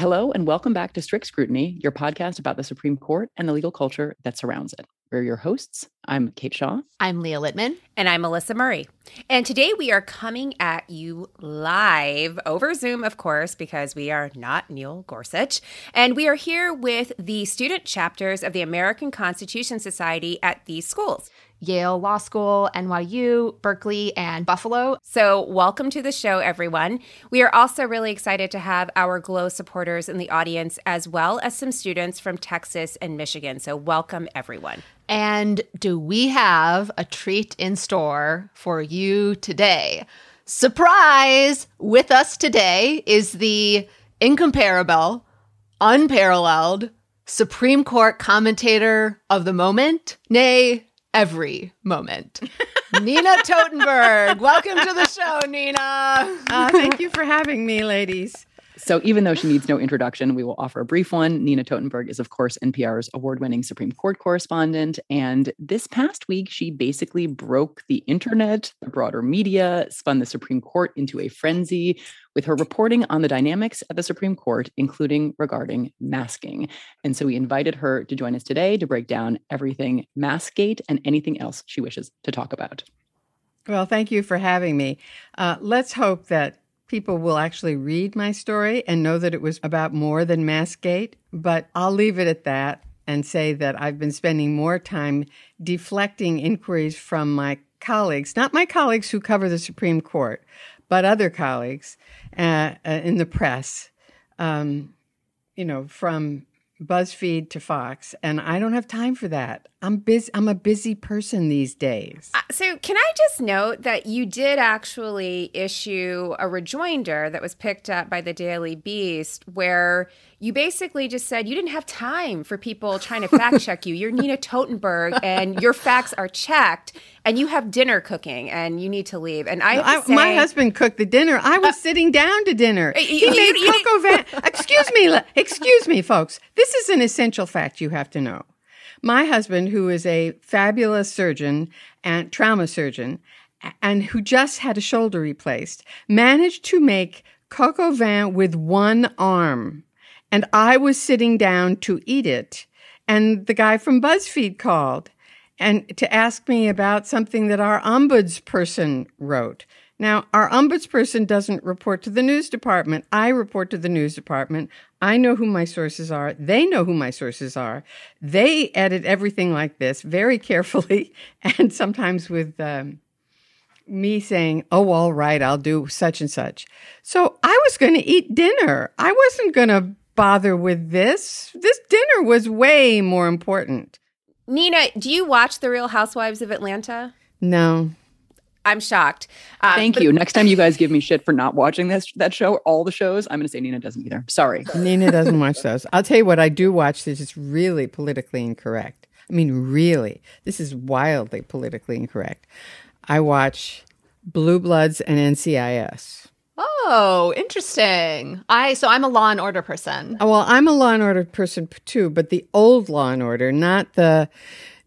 Hello, and welcome back to Strict Scrutiny, your podcast about the Supreme Court and the legal culture that surrounds it. We're your hosts. I'm Kate Shaw. I'm Leah Littman. And I'm Melissa Murray. And today we are coming at you live over Zoom, of course, because we are not Neil Gorsuch. And we are here with the student chapters of the American Constitution Society at these schools. Yale Law School, NYU, Berkeley, and Buffalo. So, welcome to the show, everyone. We are also really excited to have our GLOW supporters in the audience, as well as some students from Texas and Michigan. So, welcome, everyone. And do we have a treat in store for you today? Surprise! With us today is the incomparable, unparalleled Supreme Court commentator of the moment, nay, every moment. Nina Totenberg, welcome to the show, Nina. Uh, thank you for having me, ladies. So, even though she needs no introduction, we will offer a brief one. Nina Totenberg is, of course, NPR's award winning Supreme Court correspondent. And this past week, she basically broke the internet, the broader media, spun the Supreme Court into a frenzy with her reporting on the dynamics at the Supreme Court, including regarding masking. And so we invited her to join us today to break down everything Maskgate and anything else she wishes to talk about. Well, thank you for having me. Uh, let's hope that people will actually read my story and know that it was about more than Maskgate, but I'll leave it at that and say that I've been spending more time deflecting inquiries from my colleagues, not my colleagues who cover the Supreme Court, but other colleagues uh, uh, in the press, um, you know, from BuzzFeed to Fox, and I don't have time for that. I'm busy. I'm a busy person these days. Uh, so, can I just note that you did actually issue a rejoinder that was picked up by the Daily Beast, where you basically just said you didn't have time for people trying to fact check you. You're Nina Totenberg, and your facts are checked, and you have dinner cooking, and you need to leave. And I, I say, my husband cooked the dinner. I was uh, sitting down to dinner. You, he made van. excuse me, excuse me, folks. This is an essential fact you have to know. My husband, who is a fabulous surgeon and trauma surgeon, and who just had a shoulder replaced, managed to make coq vin with one arm and I was sitting down to eat it. And the guy from BuzzFeed called and to ask me about something that our ombudsperson wrote. Now, our ombudsperson doesn't report to the news department. I report to the news department. I know who my sources are. They know who my sources are. They edit everything like this very carefully and sometimes with um, me saying, Oh, all right, I'll do such and such. So I was going to eat dinner. I wasn't going to bother with this. This dinner was way more important. Nina, do you watch The Real Housewives of Atlanta? No. I'm shocked. Um, Thank you. Next time you guys give me shit for not watching this that show, all the shows, I'm going to say Nina doesn't either. Sorry. Nina doesn't watch those. I'll tell you what I do watch that is really politically incorrect. I mean, really. This is wildly politically incorrect. I watch Blue Bloods and NCIS. Oh, interesting. I so I'm a law and order person. Oh, well, I'm a law and order person too, but the old law and order, not the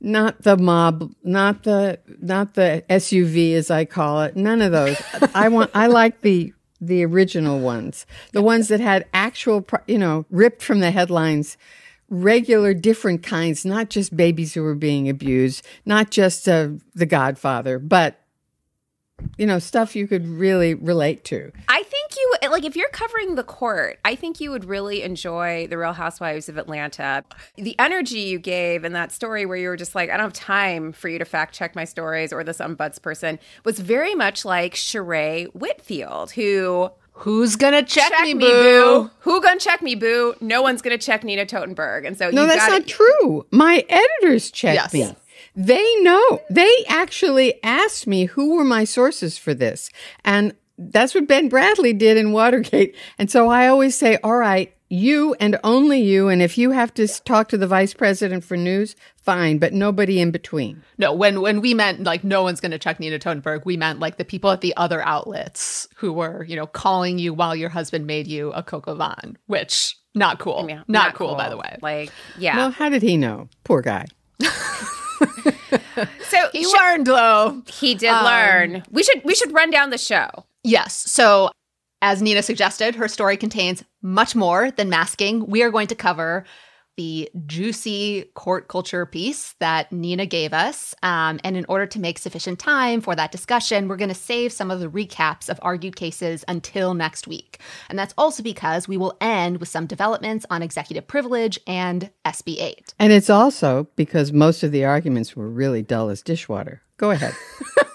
not the mob, not the not the SVU as I call it. None of those. I want I like the the original ones, the ones that had actual, you know, ripped from the headlines, regular different kinds, not just babies who were being abused, not just uh, The Godfather, but you know, stuff you could really relate to. I think you like if you're covering the court, I think you would really enjoy The Real Housewives of Atlanta. The energy you gave in that story where you were just like, I don't have time for you to fact check my stories or this ombuds person was very much like Sheree Whitfield, who Who's gonna check, check me, me, boo? boo? Who gonna check me, boo? No one's gonna check Nina Totenberg, and so no, that's gotta- not true. My editors check Yes. me. They know. They actually asked me who were my sources for this. And that's what Ben Bradlee did in Watergate. And so I always say, all right, you and only you. And if you have to talk to the vice president for news, fine, but nobody in between. No, when when we meant like no one's going to check Nina Totenberg, we meant like the people at the other outlets who were, you know, calling you while your husband made you a coq au vin, which not cool. Yeah, not, cool, by the way. Like, yeah. Well, how did he know? Poor guy. so He sh- learned though. he did Um, learn. We should we should run down the show. Yes. So, as Nina suggested, her story contains much more than masking. We are going to cover the juicy court culture piece that Nina gave us. Um, and in order to make sufficient time for that discussion, we're going to save some of the recaps of argued cases until next week. And that's also because we will end with some developments on executive privilege and SB 8. And it's also because most of the arguments were really dull as dishwater. Go ahead.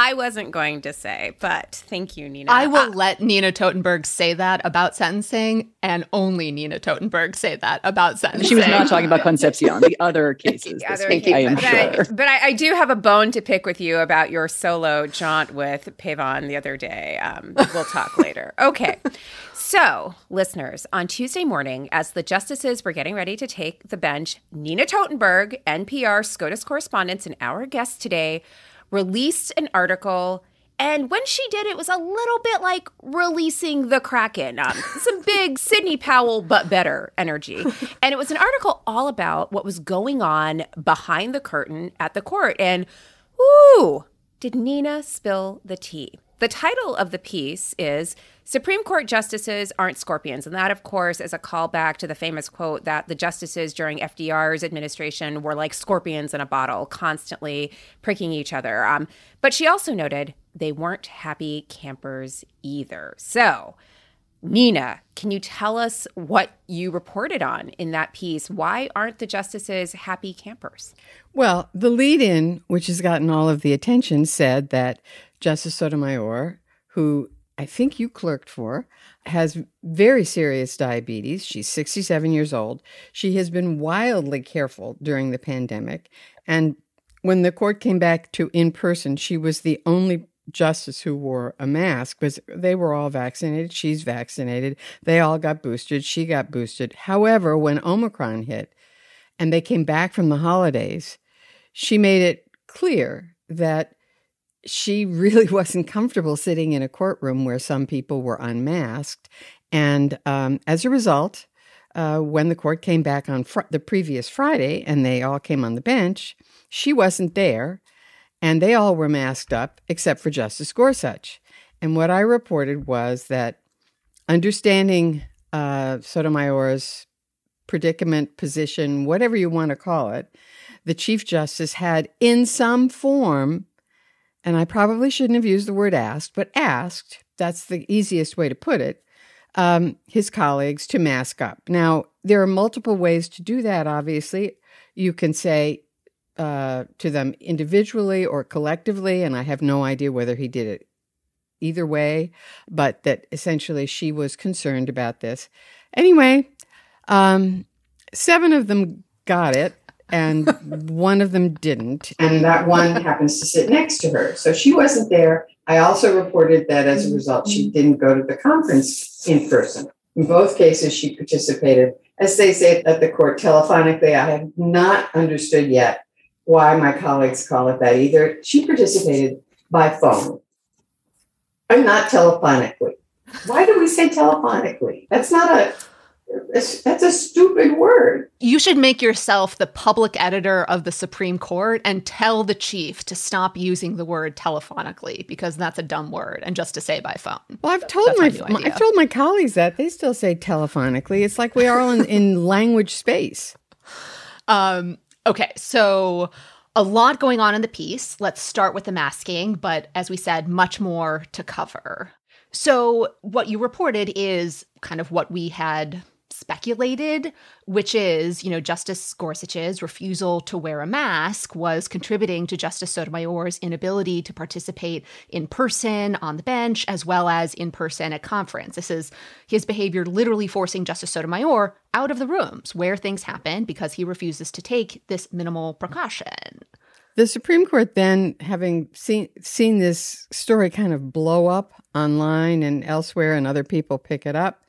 I wasn't going to say, but thank you, Nina. I will Uh, let Nina Totenberg say that about sentencing, and only Nina Totenberg say that about sentencing. She was not talking about Concepcion, the other cases. the this other week, case, I am but, sure. but I, I do have a bone to pick with you about your solo jaunt with Pavon the other day. Um, we'll talk later. Okay. So, listeners, on Tuesday morning, as the justices were getting ready to take the bench, Nina Totenberg, NPR SCOTUS correspondent and our guest today, released an article. And when she did, it was a little bit like releasing the Kraken. Um, some big Sidney Powell, but better energy. And it was an article all about what was going on behind the curtain at the court. And, ooh, did Nina spill the tea? The title of the piece is Supreme Court Justices Aren't Scorpions. And that, of course, is a callback to the famous quote that the justices during FDR's administration were like scorpions in a bottle, constantly pricking each other. Um, but she also noted they weren't happy campers either. So, Nina, can you tell us what you reported on in that piece? Why aren't the justices happy campers? Well, the lead in, which has gotten all of the attention, said that Justice Sotomayor, who I think you clerked for, has very serious diabetes. She's 67 years old. She has been wildly careful during the pandemic. And when the court came back to in person, she was the only justice who wore a mask because they were all vaccinated. She's vaccinated. They all got boosted. She got boosted. However, when Omicron hit and they came back from the holidays, she made it clear that she really wasn't comfortable sitting in a courtroom where some people were unmasked. And um, as a result, uh, when the court came back on fr- the previous Friday and they all came on the bench, she wasn't there. And they all were masked up except for Justice Gorsuch. And what I reported was that understanding uh, Sotomayor's predicament, position, whatever you want to call it, the Chief Justice had in some form, and I probably shouldn't have used the word asked, but asked, that's the easiest way to put it, um, his colleagues to mask up. Now, there are multiple ways to do that, obviously. You can say uh, to them individually or collectively, and I have no idea whether he did it either way, but that essentially she was concerned about this. Anyway, um, seven of them got it, and one of them didn't. And that one happens to sit next to her. So she wasn't there. I also reported that as a result, she mm-hmm. didn't go to the conference in person. In both cases, she participated, as they say at the court, telephonically. I have not understood yet why my colleagues call it that either. She participated by phone and not telephonically. Why do we say telephonically? That's not a It's, that's a stupid word. You should make yourself the public editor of the Supreme Court and tell the chief to stop using the word telephonically because that's a dumb word and just to say by phone. Well, I've told my, my I've told my colleagues that they still say telephonically. It's like we are all in, in language space. Um, okay, so a lot going on in the piece. Let's start with the masking, but as we said, much more to cover. So, what you reported is kind of what we had speculated, which is, you know, Justice Gorsuch's refusal to wear a mask was contributing to Justice Sotomayor's inability to participate in person on the bench as well as in person at conference. This is his behavior literally forcing Justice Sotomayor out of the rooms where things happen because he refuses to take this minimal precaution. The Supreme Court then, having seen seen this story kind of blow up online and elsewhere, and other people pick it up,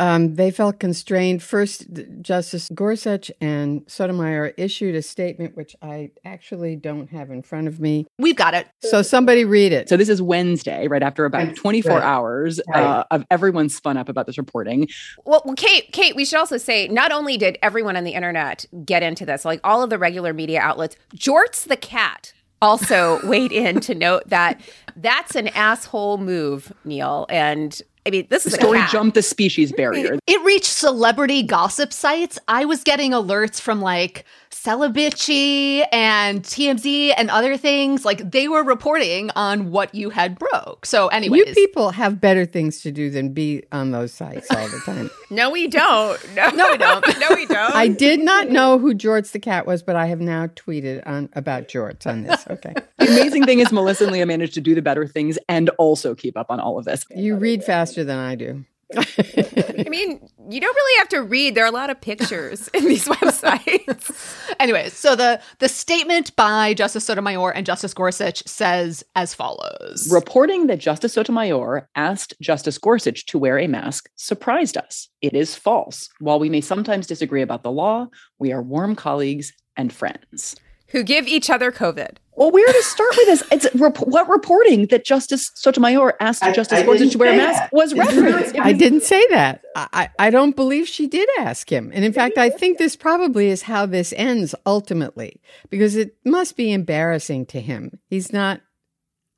um, they felt constrained. First, Justice Gorsuch and Sotomayor issued a statement, which I actually don't have in front of me. We've got it. So somebody read it. So this is Wednesday, right after about 24 right. hours right. Uh, of everyone spun up about this reporting. Well, well, Kate, Kate, we should also say not only did everyone on the internet get into this, like all of the regular media outlets, Jorts the cat also weighed in to note that that's an asshole move, Neil, and I mean, this is the story jumped the species barrier. It reached celebrity gossip sites. I was getting alerts from like Celebitchy and TMZ and other things. Like they were reporting on what you had broke. So, anyway, you people have better things to do than be on those sites all the time. no, we don't. No, no, we don't. no, we don't. I did not know who George the cat was, but I have now tweeted on about George on this. Okay. the amazing thing is Melissa and Leah managed to do the better things and also keep up on all of this. You read faster than I do. I mean, you don't really have to read. There are a lot of pictures in these websites. Anyways, so the the statement by Justice Sotomayor and Justice Gorsuch says as follows: Reporting that Justice Sotomayor asked Justice Gorsuch to wear a mask surprised us. It is false. While we may sometimes disagree about the law, we are warm colleagues and friends who give each other COVID. Well, where to start with this? It's rep- what reporting that Justice Sotomayor asked I, Justice Gorsuch to wear a mask that. was referenced. I didn't say that. I, I don't believe she did ask him. And in fact, I think this probably is how this ends ultimately, because it must be embarrassing to him. He's not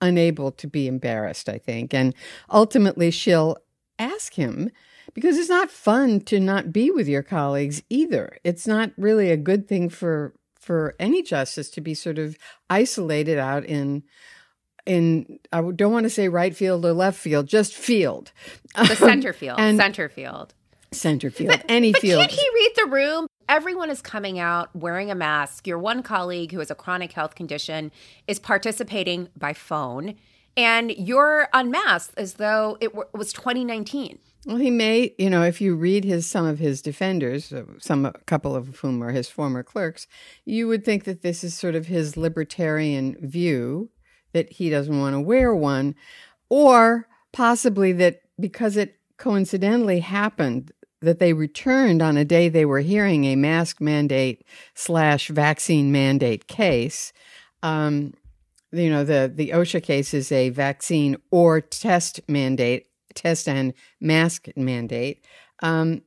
unable to be embarrassed, I think. And ultimately, she'll ask him because it's not fun to not be with your colleagues either. It's not really a good thing for for any justice to be sort of isolated out in in I don't want to say right field or left field, just field. The um, center field. and center field. Center field. But, any but field. Can't he read the room? Everyone is coming out wearing a mask. Your one colleague who has a chronic health condition is participating by phone, and you're unmasked as though it was 2019. Well, he may, you know, if you read his some of his defenders, uh, some a couple of whom are his former clerks, you would think that this is sort of his libertarian view that he doesn't want to wear one, or possibly that because it coincidentally happened that they returned on a day they were hearing a mask mandate slash vaccine mandate case. Um, you know, the the OSHA case is a vaccine or test mandate test and mask mandate. Um,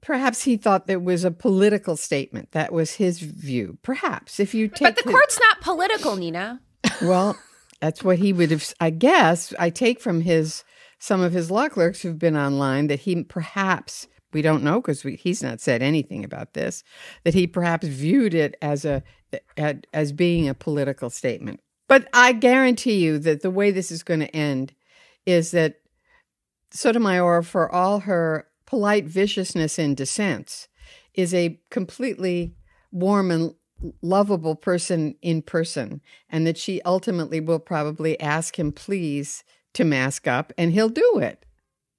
perhaps he thought that was a political statement. That was his view. Perhaps if you take, but the his, court's not political, Nina. Well, that's what he would have. I guess I take from his some of his law clerks who've been online that he perhaps we don't know because he's not said anything about this that he perhaps viewed it as a as being a political statement. But I guarantee you that the way this is going to end is that Sotomayor, for all her polite viciousness in dissents, is a completely warm and lovable person in person, and that she ultimately will probably ask him, please, to mask up, and he'll do it.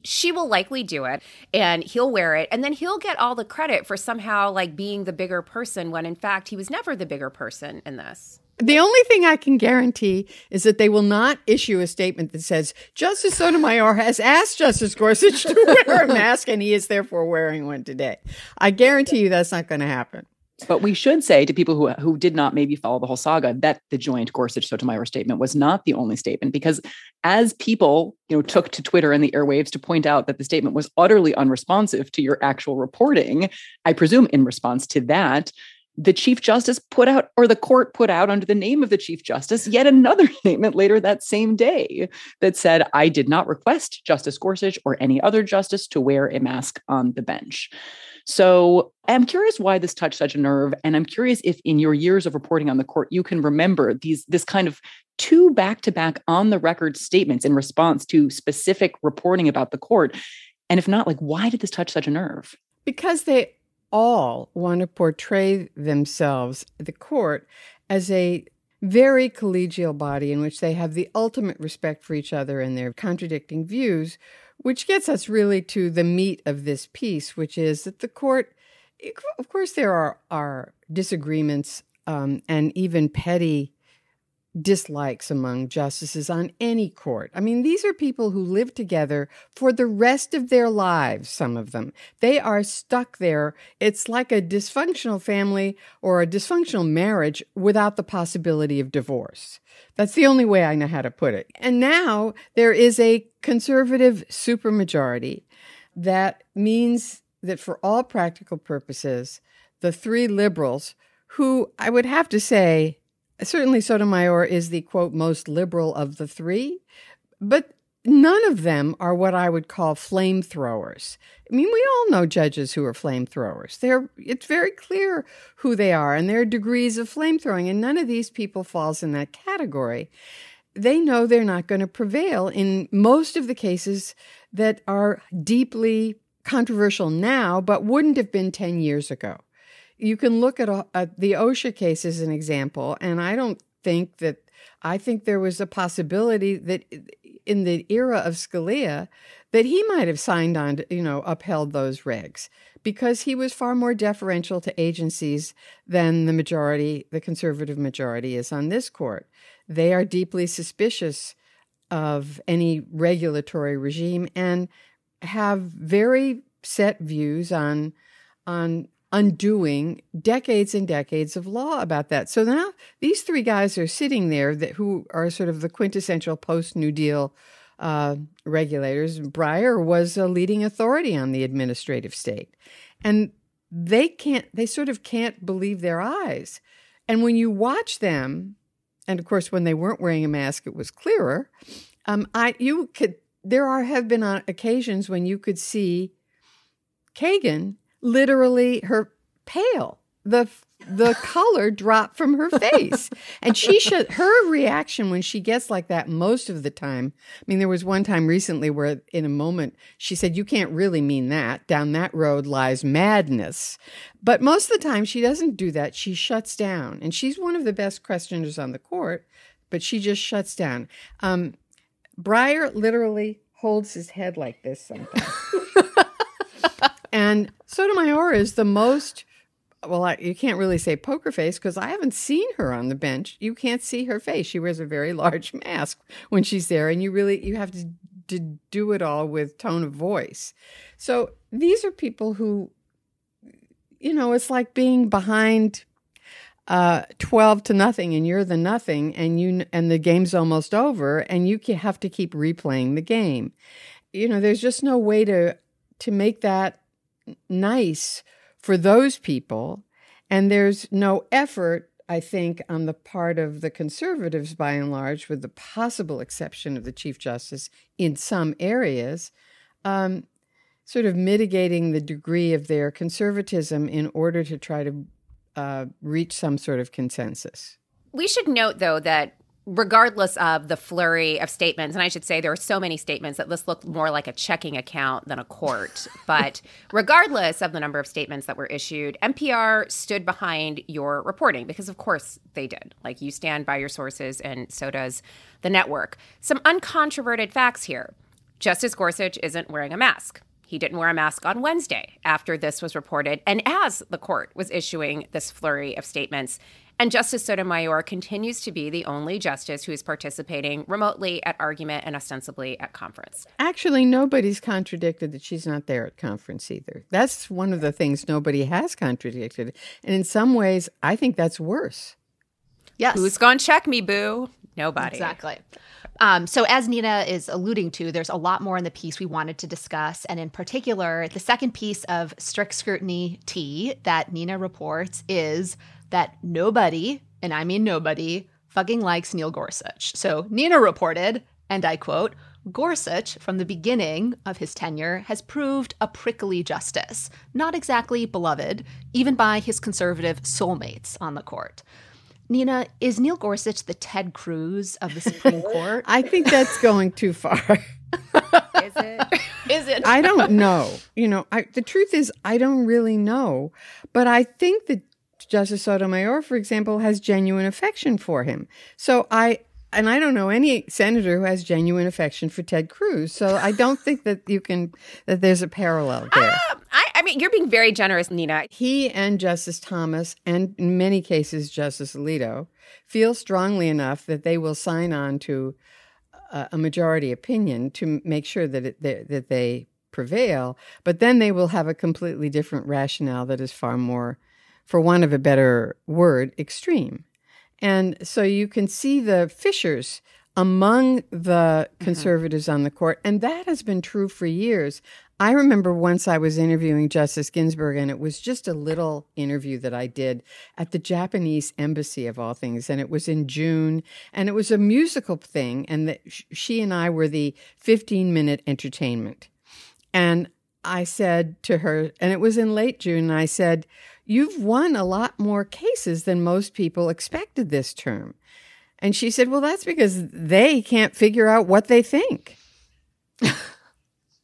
She will likely do it and he'll wear it and then he'll get all the credit for somehow like being the bigger person when in fact he was never the bigger person in this. The only thing I can guarantee is that they will not issue a statement that says Justice Sotomayor has asked Justice Gorsuch to wear a mask and he is therefore wearing one today. I guarantee you that's not going to happen. But we should say to people who who did not maybe follow the whole saga that the joint Gorsuch Sotomayor statement was not the only statement because as people, you know, took to Twitter and the airwaves to point out that the statement was utterly unresponsive to your actual reporting, I presume in response to that, the Chief Justice put out, or the court put out under the name of the Chief Justice, yet another statement later that same day that said, I did not request Justice Gorsuch or any other justice to wear a mask on the bench. So I'm curious why this touched such a nerve. And I'm curious if in your years of reporting on the court, you can remember these this kind of two back-to-back on the record statements in response to specific reporting about the court. And if not, like why did this touch such a nerve? Because they all want to portray themselves, the court, as a very collegial body in which they have the ultimate respect for each other and their contradicting views, which gets us really to the meat of this piece, which is that the court, of course, there are, are disagreements um, and even petty dislikes among justices on any court. I mean, these are people who live together for the rest of their lives, some of them. They are stuck there. It's like a dysfunctional family or a dysfunctional marriage without the possibility of divorce. That's the only way I know how to put it. And now there is a conservative supermajority that means that for all practical purposes, the three liberals, who I would have to say certainly Sotomayor is the quote most liberal of the three, but none of them are what I would call flamethrowers. I mean, we all know judges who are flamethrowers. They're it's very clear who they are and their degrees of flamethrowing, and none of these people falls in that category. They know they're not going to prevail in most of the cases that are deeply controversial now, but wouldn't have been 10 years ago you can look at, at the OSHA case as an example, and I don't think that I think there was a possibility that in the era of Scalia that he might have signed on, to, you know, upheld those regs because he was far more deferential to agencies than the majority, the conservative majority is on this court. They are deeply suspicious of any regulatory regime and have very set views on on undoing decades and decades of law about that. So now these three guys are sitting there that who are sort of the quintessential post New Deal uh, regulators. Breyer was a leading authority on the administrative state, and they can't. They sort of can't believe their eyes. And when you watch them, and of course, when they weren't wearing a mask, it was clearer. Um, I you could there are have been on occasions when you could see Kagan literally her pale. The the color dropped from her face. And she should her reaction when she gets like that most of the time. I mean, there was one time recently where in a moment she said, You can't really mean that. Down that road lies madness. But most of the time she doesn't do that. She shuts down. And she's one of the best questioners on the court, but she just shuts down. Um Breyer literally holds his head like this sometimes. And Sotomayor is the most well, I, you can't really say poker face because I haven't seen her on the bench. You can't see her face. She wears a very large mask when she's there, and you really you have to, to do it all with tone of voice. So these are people who, you know, it's like being behind uh, 12 to nothing and you're the nothing and you and the game's almost over and you have to keep replaying the game you know there's just no way to to make that nice for those people. And there's no effort, I think, on the part of the conservatives by and large, with the possible exception of the Chief Justice in some areas, um, sort of mitigating the degree of their conservatism in order to try to uh, reach some sort of consensus. We should note, though, that regardless of the flurry of statements, and I should say there are so many statements that this looked more like a checking account than a court. but regardless of the number of statements that were issued, NPR stood behind your reporting because, of course, they did. Like you stand by your sources, and so does the network. Some uncontroverted facts here Justice Gorsuch isn't wearing a mask. He didn't wear a mask on Wednesday after this was reported, and as the court was issuing this flurry of statements. And Justice Sotomayor continues to be the only justice who is participating remotely at argument and ostensibly at conference. Actually, nobody's contradicted that she's not there at conference either. That's one of the things nobody has contradicted. And in some ways, I think that's worse. Yes. Who's gonna check me, boo? Nobody. Exactly. Um, so, as Nina is alluding to, there's a lot more in the piece we wanted to discuss. And in particular, the second piece of strict scrutiny tea that Nina reports is that nobody, and I mean nobody, fucking likes Neil Gorsuch. So, Nina reported, and I quote, Gorsuch, from the beginning of his tenure, has proved a prickly justice, not exactly beloved, even by his conservative soulmates on the court. Nina, is Neil Gorsuch the Ted Cruz of the Supreme Court? I think that's going too far. Is it? is it? I don't know. You know, I, the truth is, I don't really know. But I think that Justice Sotomayor, for example, has genuine affection for him. So I, and I don't know any senator who has genuine affection for Ted Cruz. So I don't think that you can, that there's a parallel there. Um, I, I mean, you're being very generous, Nina. He and Justice Thomas, and in many cases, Justice Alito, feel strongly enough that they will sign on to a, a majority opinion to make sure that it, that, that they prevail. But then they will have a completely different rationale that is far more, for want of a better word, extreme. And so you can see the fissures among the mm-hmm. conservatives on the court. And that has been true for years. I remember once I was interviewing Justice Ginsburg, and it was just a little interview that I did at the Japanese embassy, of all things. And it was in June, and it was a musical thing. And that she and I were the 15 minute entertainment. And I said to her, and it was in late June, and I said, You've won a lot more cases than most people expected this term. And she said, Well, that's because they can't figure out what they think.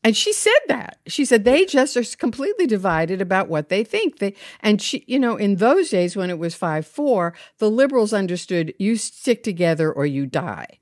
and she said that. She said they just are completely divided about what they think. They and she, you know, in those days when it was 5-4, the liberals understood you stick together or you die.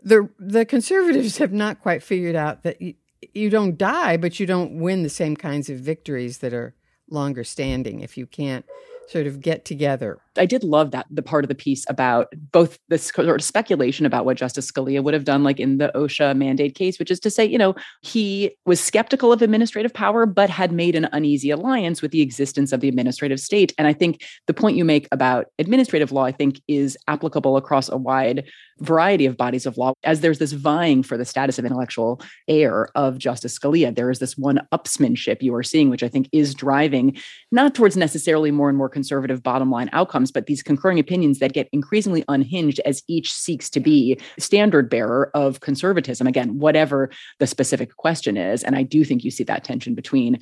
The the conservatives have not quite figured out that you, you don't die, but you don't win the same kinds of victories that are longer standing if you can't sort of get together. I did love that the part of the piece about both this sort of speculation about what Justice Scalia would have done, like in the OSHA mandate case, which is to say, you know, he was skeptical of administrative power, but had made an uneasy alliance with the existence of the administrative state. And I think the point you make about administrative law, I think, is applicable across a wide variety of bodies of law. As there's this vying for the status of intellectual heir of Justice Scalia, there is this one upsmanship you are seeing, which I think is driving not towards necessarily more and more conservative bottom line outcomes, but these concurring opinions that get increasingly unhinged as each seeks to be standard bearer of conservatism. Again, whatever the specific question is. And I do think you see that tension between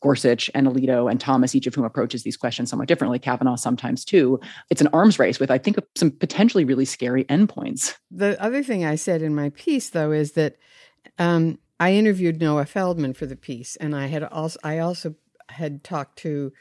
Gorsuch and Alito and Thomas, each of whom approaches these questions somewhat differently, Kavanaugh sometimes too. It's an arms race with, I think, some potentially really scary endpoints. The other thing I said in my piece, though, is that um, I interviewed Noah Feldman for the piece, and I had also I also had talked to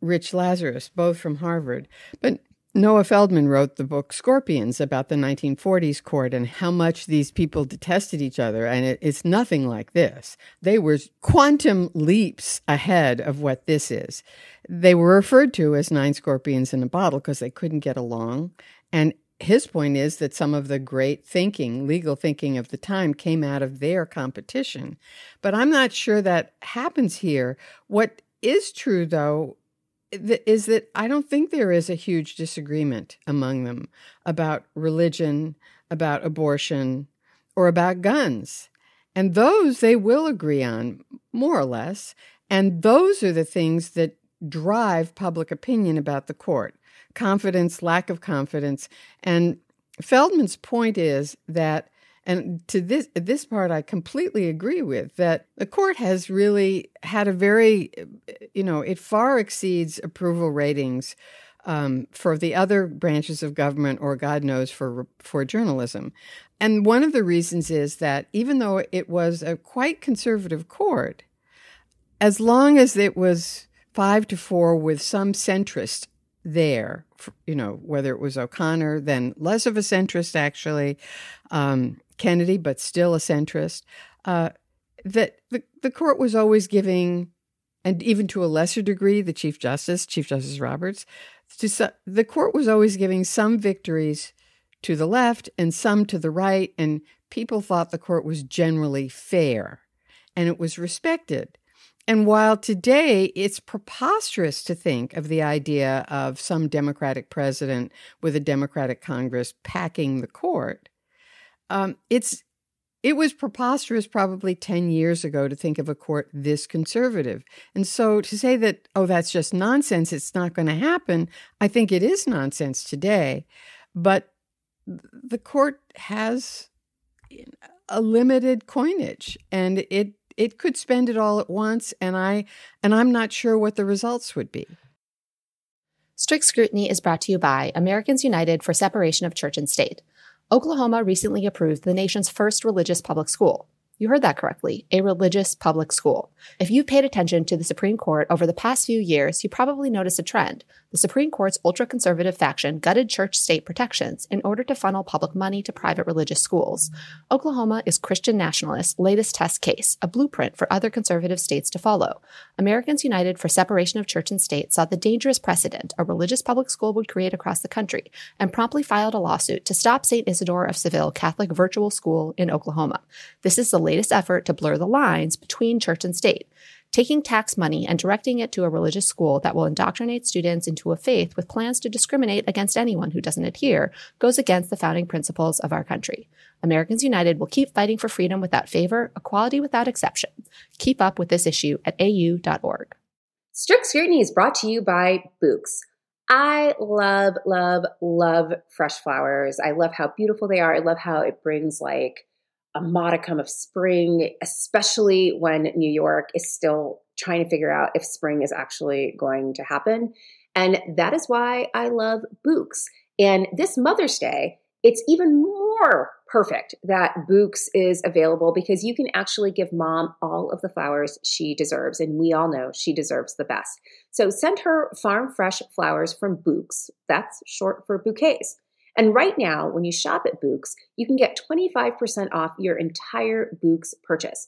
Rich Lazarus, both from Harvard. But Noah Feldman wrote the book Scorpions about the 1940s court and how much these people detested each other. And it, it's nothing like this. They were quantum leaps ahead of what this is. They were referred to as nine scorpions in a bottle because they couldn't get along. And his point is that some of the great thinking, legal thinking of the time, came out of their competition. But I'm not sure that happens here. What is true, though, is that I don't think there is a huge disagreement among them about religion, about abortion, or about guns. And those they will agree on, more or less. And those are the things that drive public opinion about the court confidence, lack of confidence. And Feldman's point is that and to this this part I completely agree with that the court has really had a very you know it far exceeds approval ratings um, for the other branches of government or God knows for for journalism. And one of the reasons is that even though it was a quite conservative court, as long as it was five to four with some centrist there, you know, whether it was O'Connor, then less of a centrist actually, um, Kennedy, but still a centrist, uh, that the, the court was always giving and even to a lesser degree, the Chief Justice, Chief Justice Roberts, to, the court was always giving some victories to the left and some to the right, and people thought the court was generally fair and it was respected. And while today it's preposterous to think of the idea of some Democratic president with a Democratic Congress packing the court, um, it's it was preposterous probably 10 years ago to think of a court this conservative. And so to say that, oh, that's just nonsense, it's not going to happen, I think it is nonsense today. But the court has a limited coinage and it it could spend it all at once and I and I'm not sure what the results would be. Strict Scrutiny is brought to you by Americans United for Separation of Church and State. Oklahoma recently approved the nation's first religious public school. You heard that correctly, a religious public school. If you've paid attention to the Supreme Court over the past few years, you probably noticed a trend. The Supreme Court's ultra conservative faction gutted church state protections in order to funnel public money to private religious schools. Oklahoma is Christian nationalists' latest test case, a blueprint for other conservative states to follow. Americans United for Separation of Church and State saw the dangerous precedent a religious public school would create across the country and promptly filed a lawsuit to stop St. Isidore of Seville Catholic Virtual School in Oklahoma. This is the latest effort to blur the lines between church and state, taking tax money and directing it to a religious school that will indoctrinate students into a faith with plans to discriminate against anyone who doesn't adhere goes against the founding principles of our country. Americans United will keep fighting for freedom without favor, equality without exception. Keep up with this issue at au.org. Strict Scrutiny is brought to you by Bouqs. I love, love, love fresh flowers. I love how beautiful they are. I love how it brings like a modicum of spring, especially when New York is still trying to figure out if spring is actually going to happen. And that is why I love Bouqs. And this Mother's Day, it's even more perfect that Bouqs is available because you can actually give mom all of the flowers she deserves. And we all know she deserves the best. So send her farm fresh flowers from Bouqs. That's short for bouquets. And right now, when you shop at Bouqs, you can get 25% off your entire Bouqs purchase.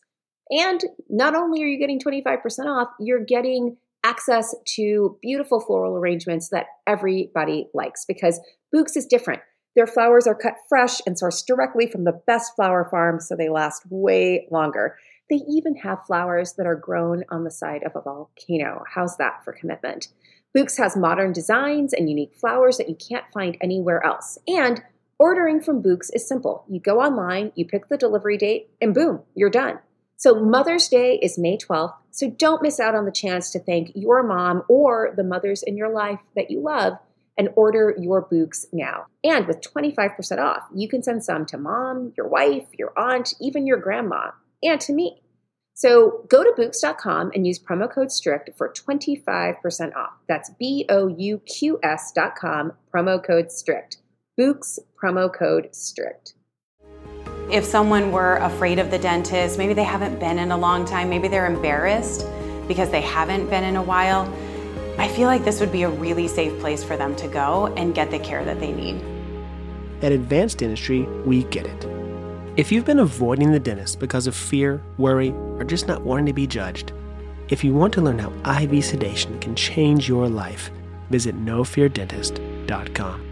And not only are you getting 25% off, you're getting access to beautiful floral arrangements that everybody likes because Bouqs is different. Their flowers are cut fresh and sourced directly from the best flower farms, so they last way longer. They even have flowers that are grown on the side of a volcano. How's that for commitment? Bouqs has modern designs and unique flowers that you can't find anywhere else. And ordering from Bouqs is simple. You go online, you pick the delivery date, and boom, you're done. So Mother's Day is May 12th, so don't miss out on the chance to thank your mom or the mothers in your life that you love and order your Bouqs now. And with 25% off, you can send some to mom, your wife, your aunt, even your grandma, and to me. So go to Bouqs.com and use promo code STRICT for 25% off. That's B O U Q S.com, promo code STRICT. Bouqs, promo code STRICT. If someone were afraid of the dentist, maybe they haven't been in a long time, maybe they're embarrassed because they haven't been in a while, I feel like this would be a really safe place for them to go and get the care that they need. At Advanced Dentistry, we get it. If you've been avoiding the dentist because of fear, worry, or just not wanting to be judged, if you want to learn how IV sedation can change your life, visit nofeardentist.com.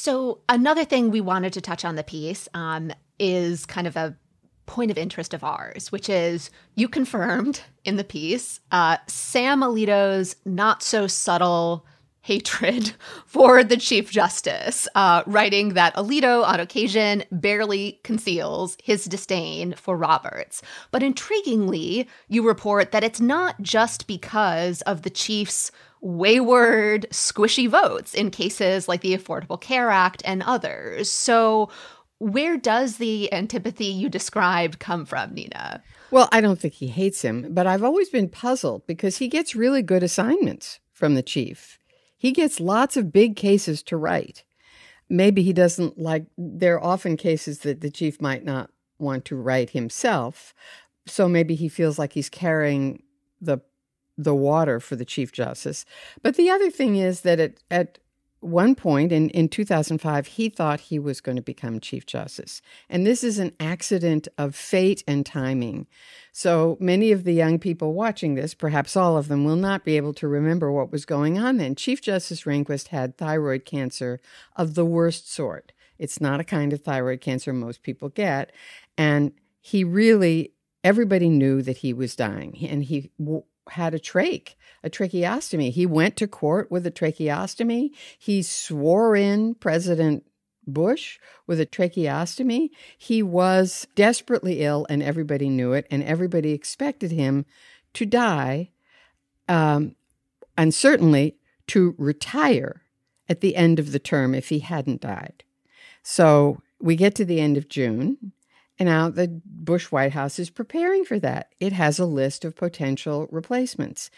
So, another thing we wanted to touch on the piece um, is kind of a point of interest of ours, which is you confirmed in the piece uh, Sam Alito's not so subtle hatred for the Chief Justice, uh, writing that Alito, on occasion, barely conceals his disdain for Roberts. But intriguingly, you report that it's not just because of the Chief's wayward, squishy votes in cases like the Affordable Care Act and others. So, where does the antipathy you described come from, Nina? Well, I don't think he hates him, but I've always been puzzled because he gets really good assignments from the chief. He gets lots of big cases to write. Maybe he doesn't like, there are often cases that the chief might not want to write himself. So maybe he feels like he's carrying the the water for the chief justice. But the other thing is that at, at one point in, in 2005, he thought he was going to become Chief Justice. And this is an accident of fate and timing. So many of the young people watching this, perhaps all of them, will not be able to remember what was going on then. Chief Justice Rehnquist had thyroid cancer of the worst sort. It's not a kind of thyroid cancer most people get. And he really, everybody knew that he was dying. And he had a trach, a tracheostomy. He went to court with a tracheostomy. He swore in President Bush with a tracheostomy. He was desperately ill, and everybody knew it, and everybody expected him to die, um, and certainly to retire at the end of the term if he hadn't died. So we get to the end of June, and now the Bush White House is preparing for that. It has a list of potential replacements.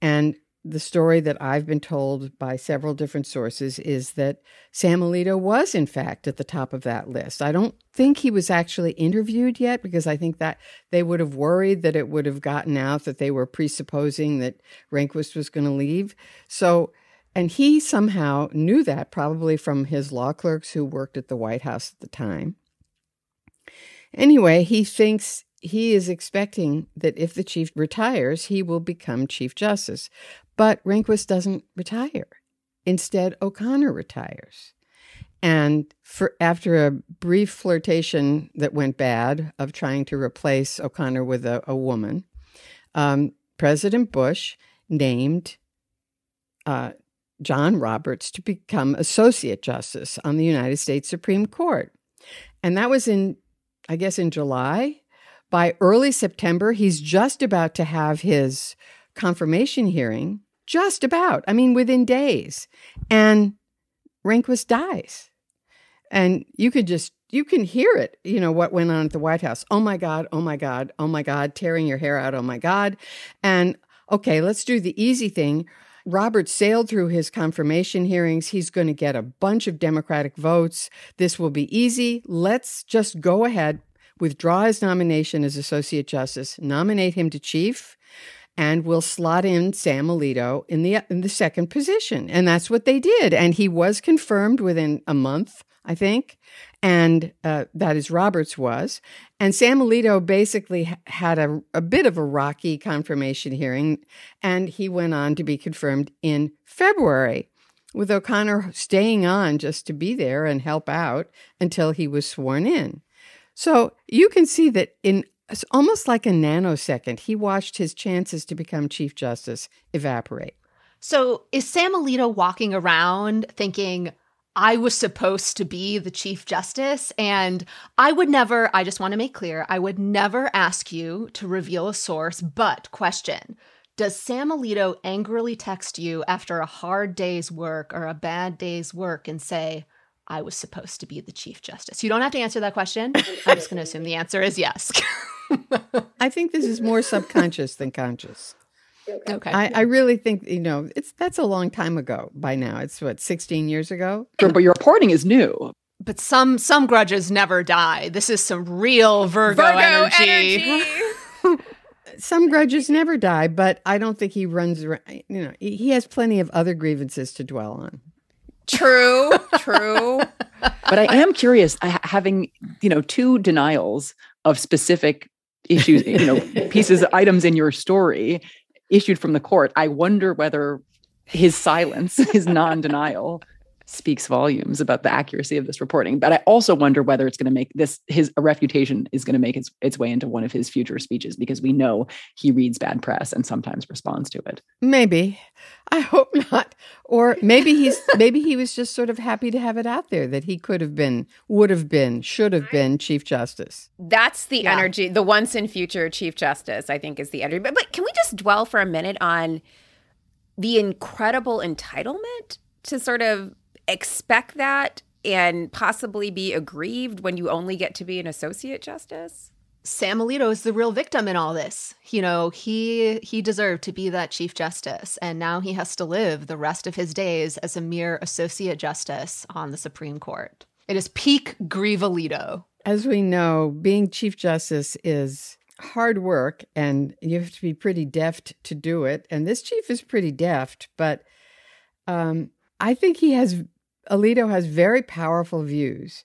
And the story that I've been told by several different sources is that Sam Alito was, in fact, at the top of that list. I don't think he was actually interviewed yet because I think that they would have worried that it would have gotten out that they were presupposing that Rehnquist was going to leave. So, and he somehow knew that probably from his law clerks who worked at the White House at the time. Anyway, he thinks he is expecting that if the chief retires, he will become Chief Justice. But Rehnquist doesn't retire. Instead, O'Connor retires. And for, after a brief flirtation that went bad of trying to replace O'Connor with a, a woman, um, President Bush named uh, John Roberts to become Associate Justice on the United States Supreme Court. And that was in I guess in July. By early September, he's just about to have his confirmation hearing. Just about. I mean, within days. And Rehnquist dies. And you could just, you can hear it, you know, what went on at the White House. Oh my God, oh my God, oh my God, tearing your hair out, oh my God. And okay, let's do the easy thing. Roberts sailed through his confirmation hearings. He's going to get a bunch of Democratic votes. This will be easy. Let's just go ahead, withdraw his nomination as Associate Justice, nominate him to Chief, and we'll slot in Sam Alito in the in the second position. And that's what they did. And he was confirmed within a month, I think and uh, that is Roberts was. And Sam Alito basically had a, a bit of a rocky confirmation hearing, and he went on to be confirmed in February, with O'Connor staying on just to be there and help out until he was sworn in. So you can see that in almost like a nanosecond, he watched his chances to become Chief Justice evaporate. So is Sam Alito walking around thinking, I was supposed to be the Chief Justice. And I would never, I just want to make clear, I would never ask you to reveal a source. But, question Does Sam Alito angrily text you after a hard day's work or a bad day's work and say, I was supposed to be the Chief Justice? You don't have to answer that question. I'm just going to assume the answer is yes. I think this is more subconscious than conscious. Okay. I, I, really think you know it's that's a long time ago by now. It's what sixteen years ago. Sure, but your reporting is new. But some some grudges never die. This is some real Virgo, Virgo energy. energy. some grudges never die, but I don't think he runs around. You know, he has plenty of other grievances to dwell on. True, true. but I am curious, having you know two denials of specific issues, you know, pieces, items in your story issued from the court. I wonder whether his silence, his non denial, speaks volumes about the accuracy of this reporting. But I also wonder whether it's going to make this his a refutation is going to make its, its way into one of his future speeches because we know he reads bad press and sometimes responds to it. Maybe. I hope not. Or maybe he's maybe he was just sort of happy to have it out there that he could have been, would have been, should have been Chief Justice. That's the yeah. energy, the once in future Chief Justice, I think is the energy. But, but can we just dwell for a minute on the incredible entitlement to sort of expect that and possibly be aggrieved when you only get to be an associate justice? Sam Alito is the real victim in all this. You know, he he deserved to be that chief justice and now he has to live the rest of his days as a mere associate justice on the Supreme Court. It is peak grieve Alito. As we know, being chief justice is hard work and you have to be pretty deft to do it. And this chief is pretty deft, but um, I think he has Alito has very powerful views,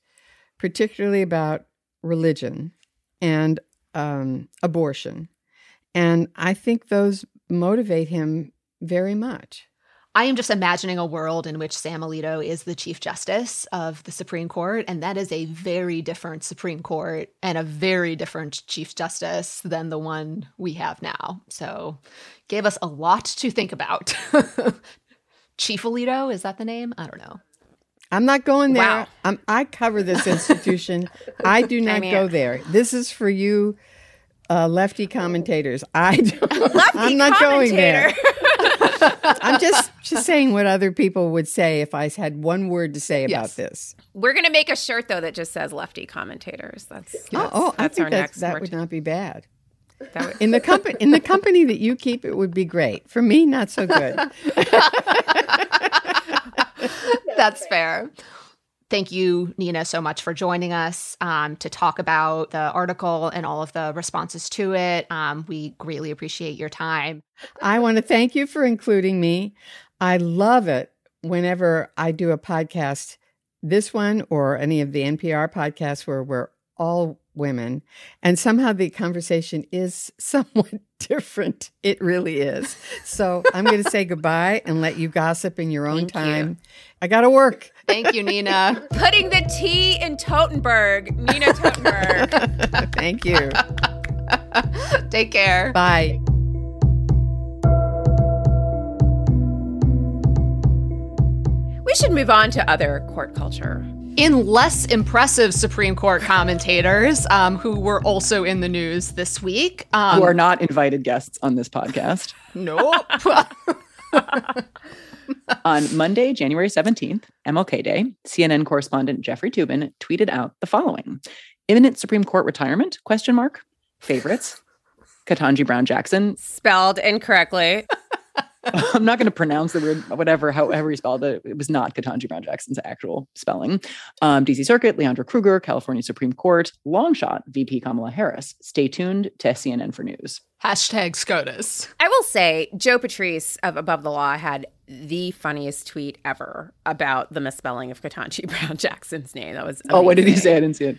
particularly about religion and um, abortion. And I think those motivate him very much. I am just imagining a world in which Sam Alito is the Chief Justice of the Supreme Court, and that is a very different Supreme Court and a very different Chief Justice than the one we have now. So, gave us a lot to think about. Chief Alito, is that the name? I don't know. I'm not going there. Wow. I'm, I cover this institution. I do not go there. This is for you, uh, lefty commentators. I do, I'm not going there. I'm just just saying what other people would say if I had one word to say about this. We're going to make a shirt though that just says "lefty commentators." That's, that's oh, oh that's I think that, that would not be bad. Would- in the company in the company that you keep, it would be great. For me, not so good. That's fair. Thank you, Nina, so much for joining us um, to talk about the article and all of the responses to it. Um, we greatly appreciate your time. I want to thank you for including me. I love it whenever I do a podcast, this one or any of the NPR podcasts where we're all women. And somehow the conversation is somewhat different. It really is. So I'm going to say goodbye and let you gossip in your own Thank time. You. I got to work. Thank you, Nina. Putting the T in Totenberg, Nina Totenberg. Thank you. Take care. Bye. We should move on to other court culture in less impressive Supreme Court commentators um, who were also in the news this week. Um, who are not invited guests on this podcast. Nope. on Monday, January 17th, MLK Day, CNN correspondent Jeffrey Toobin tweeted out the following. Imminent Supreme Court retirement? Question mark. Favorites. Ketanji Brown Jackson. Spelled incorrectly. I'm not going to pronounce the word, whatever, however he spelled it. It was not Ketanji Brown Jackson's actual spelling. Um, DC Circuit, Leondra Kruger, California Supreme Court, long shot, VP Kamala Harris. Stay tuned to CNN for news. Hashtag SCOTUS. I will say, Joe Patrice of Above the Law had the funniest tweet ever about the misspelling of Ketanji Brown Jackson's name. That was amazing. oh, what did he say? I didn't see it.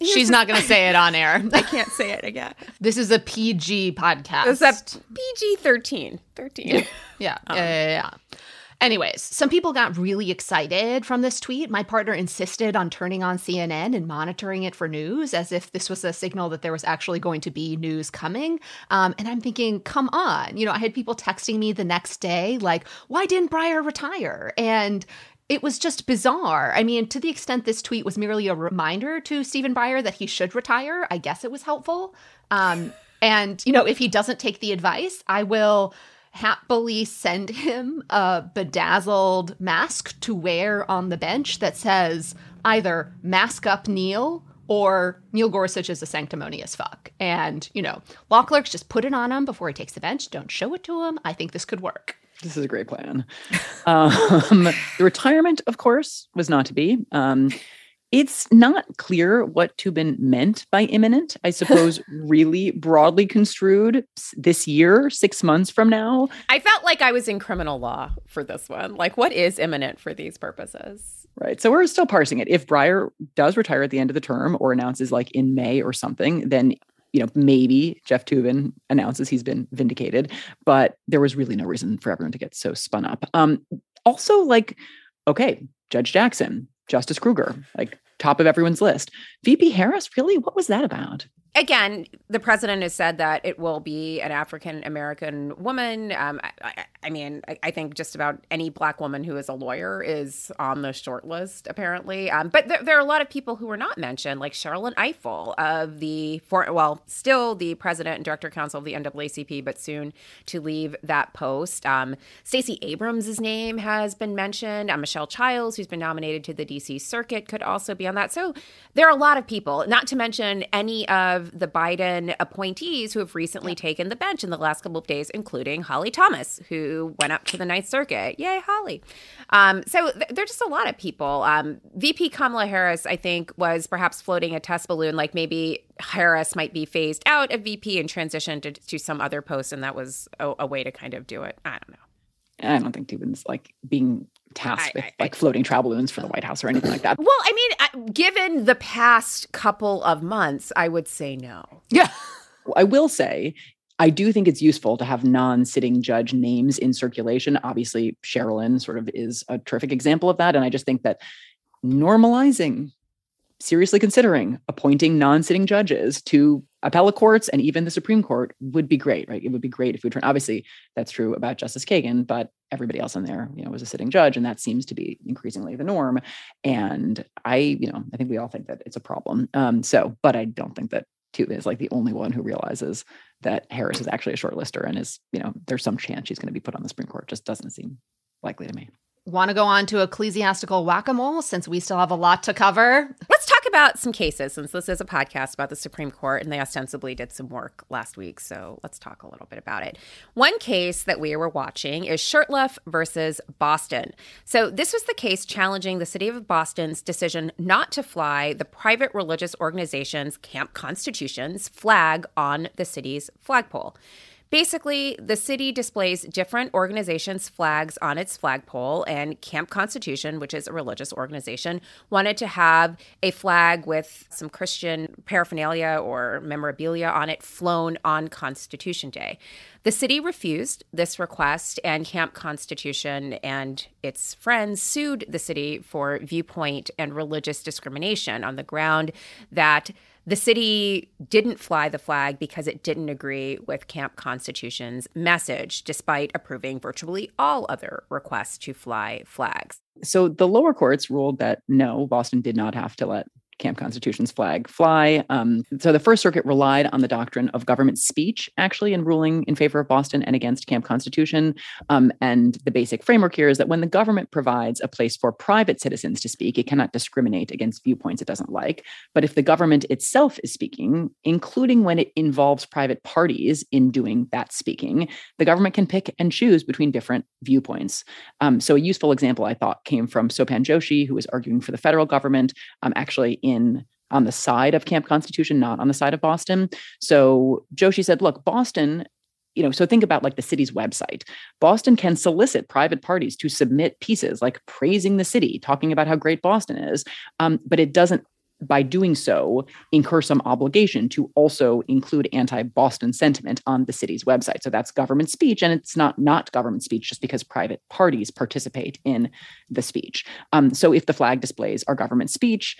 She's not going to say it on air. I can't say it again. This is a PG podcast. Is that PG 13? 13. Yeah. Yeah. Um. yeah, yeah, yeah. Anyways, some people got really excited from this tweet. My partner insisted on turning on CNN and monitoring it for news as if this was a signal that there was actually going to be news coming. Um, and I'm thinking, come on. You know, I had people texting me the next day, like, why didn't Breyer retire? And it was just bizarre. I mean, to the extent this tweet was merely a reminder to Stephen Breyer that he should retire, I guess it was helpful. Um, and, you know, if he doesn't take the advice, I will happily send him a bedazzled mask to wear on the bench that says either mask up Neil or Neil Gorsuch is a sanctimonious fuck. And, you know, law clerks just put it on him before he takes the bench. Don't show it to him. I think this could work. This is a great plan. Um, the retirement, of course, was not to be. Um, it's not clear what Toobin meant by imminent. I suppose, really broadly construed this year, six months from now. I felt like I was in criminal law for this one. Like, what is imminent for these purposes? Right. So we're still parsing it. If Breyer does retire at the end of the term or announces like in May or something, then you know, maybe Jeff Toobin announces he's been vindicated, but there was really no reason for everyone to get so spun up. Um, also, like, okay, Judge Jackson, Justice Kruger, like top of everyone's list. VP Harris, really, what was that about? Again, the president has said that it will be an African American woman. Um, I, I, mean, I, I, think just about any black woman who is a lawyer is on the short list, apparently. Um, but there, there, are a lot of people who were not mentioned, like Sherrilyn Ifill of the, for, well, still the president and director counsel of the NAACP, but soon to leave that post. Um, Stacey Abrams' name has been mentioned. Uh, Michelle Childs, who's been nominated to the DC Circuit, could also be on that. So there are a lot of people, not to mention any of the Biden appointees who have recently taken the bench in the last couple of days, including Holly Thomas, who went up to the Ninth Circuit. Yay, Holly. Um, so th- there's just a lot of people. Um, VP Kamala Harris, I think, was perhaps floating a test balloon, like maybe Harris might be phased out of VP and transitioned to, to some other post, and that was a, a way to kind of do it. I don't know. I don't think Toobin's like being tasked with like floating travel balloons for the White House or anything like that. Well, I mean, given the past couple of months, I would say no. Yeah. I will say, I do think it's useful to have non sitting judge names in circulation. Obviously, Sherrilyn sort of is a terrific example of that. And I just think that normalizing seriously considering appointing non-sitting judges to appellate courts and even the Supreme Court would be great, right? It would be great if we turn. Obviously, that's true about Justice Kagan, but everybody else in there, you know, was a sitting judge, and that seems to be increasingly the norm. And I, you know, I think we all think that it's a problem. Um, so, but I don't think that Toobin is like the only one who realizes that Harris is actually a shortlister and is, you know, there's some chance she's going to be put on the Supreme Court. Just doesn't seem likely to me want to go on to ecclesiastical whack a mole since we still have a lot to cover? Let's talk about some cases since this is a podcast about the Supreme Court and they ostensibly did some work last week. So let's talk a little bit about it. One case that we were watching is Shurtleff versus Boston. So this was the case challenging the city of Boston's decision not to fly the private religious organization's Camp Constitution's flag on the city's flagpole. Basically, the city displays different organizations' flags on its flagpole, and Camp Constitution, which is a religious organization, wanted to have a flag with some Christian paraphernalia or memorabilia on it flown on Constitution Day. The city refused this request, and Camp Constitution and its friends sued the city for viewpoint and religious discrimination on the ground that the city didn't fly the flag because it didn't agree with Camp Constitution's message, despite approving virtually all other requests to fly flags. So the lower courts ruled that no, Boston did not have to let Camp Constitution's flag fly. Um, so the First Circuit relied on the doctrine of government speech, actually, in ruling in favor of Boston and against Camp Constitution. Um, and the basic framework here is that when the government provides a place for private citizens to speak, it cannot discriminate against viewpoints it doesn't like. But if the government itself is speaking, including when it involves private parties in doing that speaking, the government can pick and choose between different viewpoints. Um, so a useful example I thought came from Sopan Joshi, who was arguing for the federal government, um, actually in in on the side of Camp Constitution, not on the side of Boston. So Joshi said, look, Boston you know so think about like the city's website. Boston can solicit private parties to submit pieces like praising the city talking about how great boston is um, but it doesn't by doing so incur some obligation to also include anti-boston sentiment on the city's website. So that's government speech and it's not not government speech just because private parties participate in the speech. Um, so if the flag displays are government speech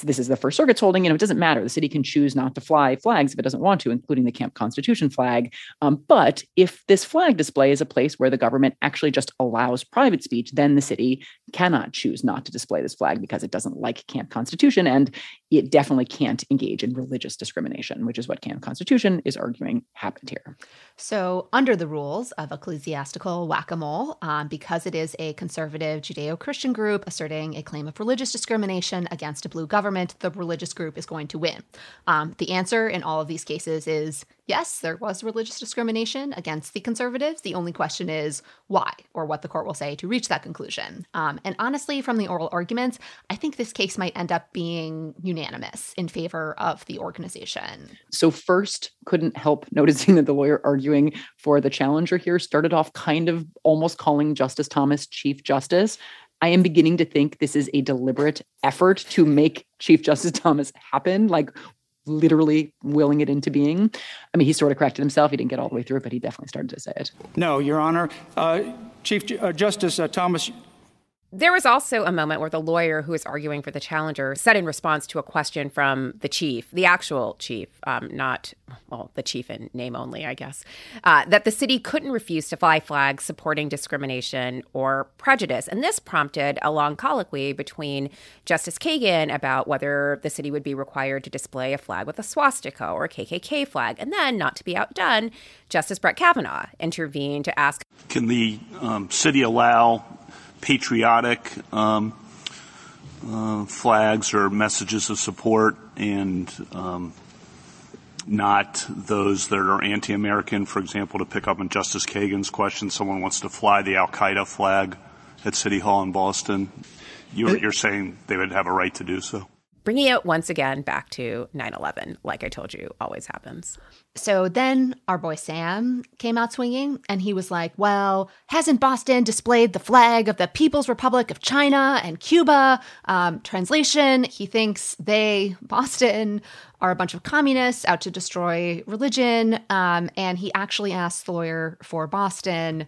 this is the First Circuit's holding. You know, it doesn't matter. The city can choose not to fly flags if it doesn't want to, including the Camp Constitution flag. Um, but if this flag display is a place where the government actually just allows private speech, then the city cannot choose not to display this flag because it doesn't like Camp Constitution, and it definitely can't engage in religious discrimination, which is what Camp Constitution is arguing happened here. So, under the rules of ecclesiastical whack a mole, um, because it is a conservative Judeo Christian group asserting a claim of religious discrimination against a blue government, the religious group is going to win. Um, the answer in all of these cases is yes, there was religious discrimination against the conservatives. The only question is why, or what the court will say to reach that conclusion. Um, and honestly, from the oral arguments, I think this case might end up being unanimous in favor of the organization. So, first, couldn't help noticing that the lawyer arguing for the challenger here started off kind of almost calling Justice Thomas Chief Justice. I am beginning to think this is a deliberate effort to make Chief Justice Thomas happen. Like, literally willing it into being. I mean, he sort of corrected himself. He didn't get all the way through it, but he definitely started to say it. No, Your Honor. Uh, Chief uh, Justice uh, Thomas There was also a moment where the lawyer who was arguing for the challenger said in response to a question from the chief, the actual chief, um, not, well, the chief in name only, I guess, uh, that the city couldn't refuse to fly flags supporting discrimination or prejudice. And this prompted a long colloquy between Justice Kagan about whether the city would be required to display a flag with a swastika or a KKK flag. And then, not to be outdone, Justice Brett Kavanaugh intervened to ask Can the um, city allow patriotic um, uh, flags or messages of support and um, not those that are anti-American. For example, to pick up on Justice Kagan's question, someone wants to fly the Al Qaeda flag at City Hall in Boston. You're, you're saying they would have a right to do so? bringing it once again back to 9 11, like I told you always happens. So then our boy Sam came out swinging and he was like, Well, hasn't Boston displayed the flag of the People's Republic of China and Cuba? Um, translation, he thinks they, Boston, are a bunch of communists out to destroy religion. Um, and he actually asked the lawyer for Boston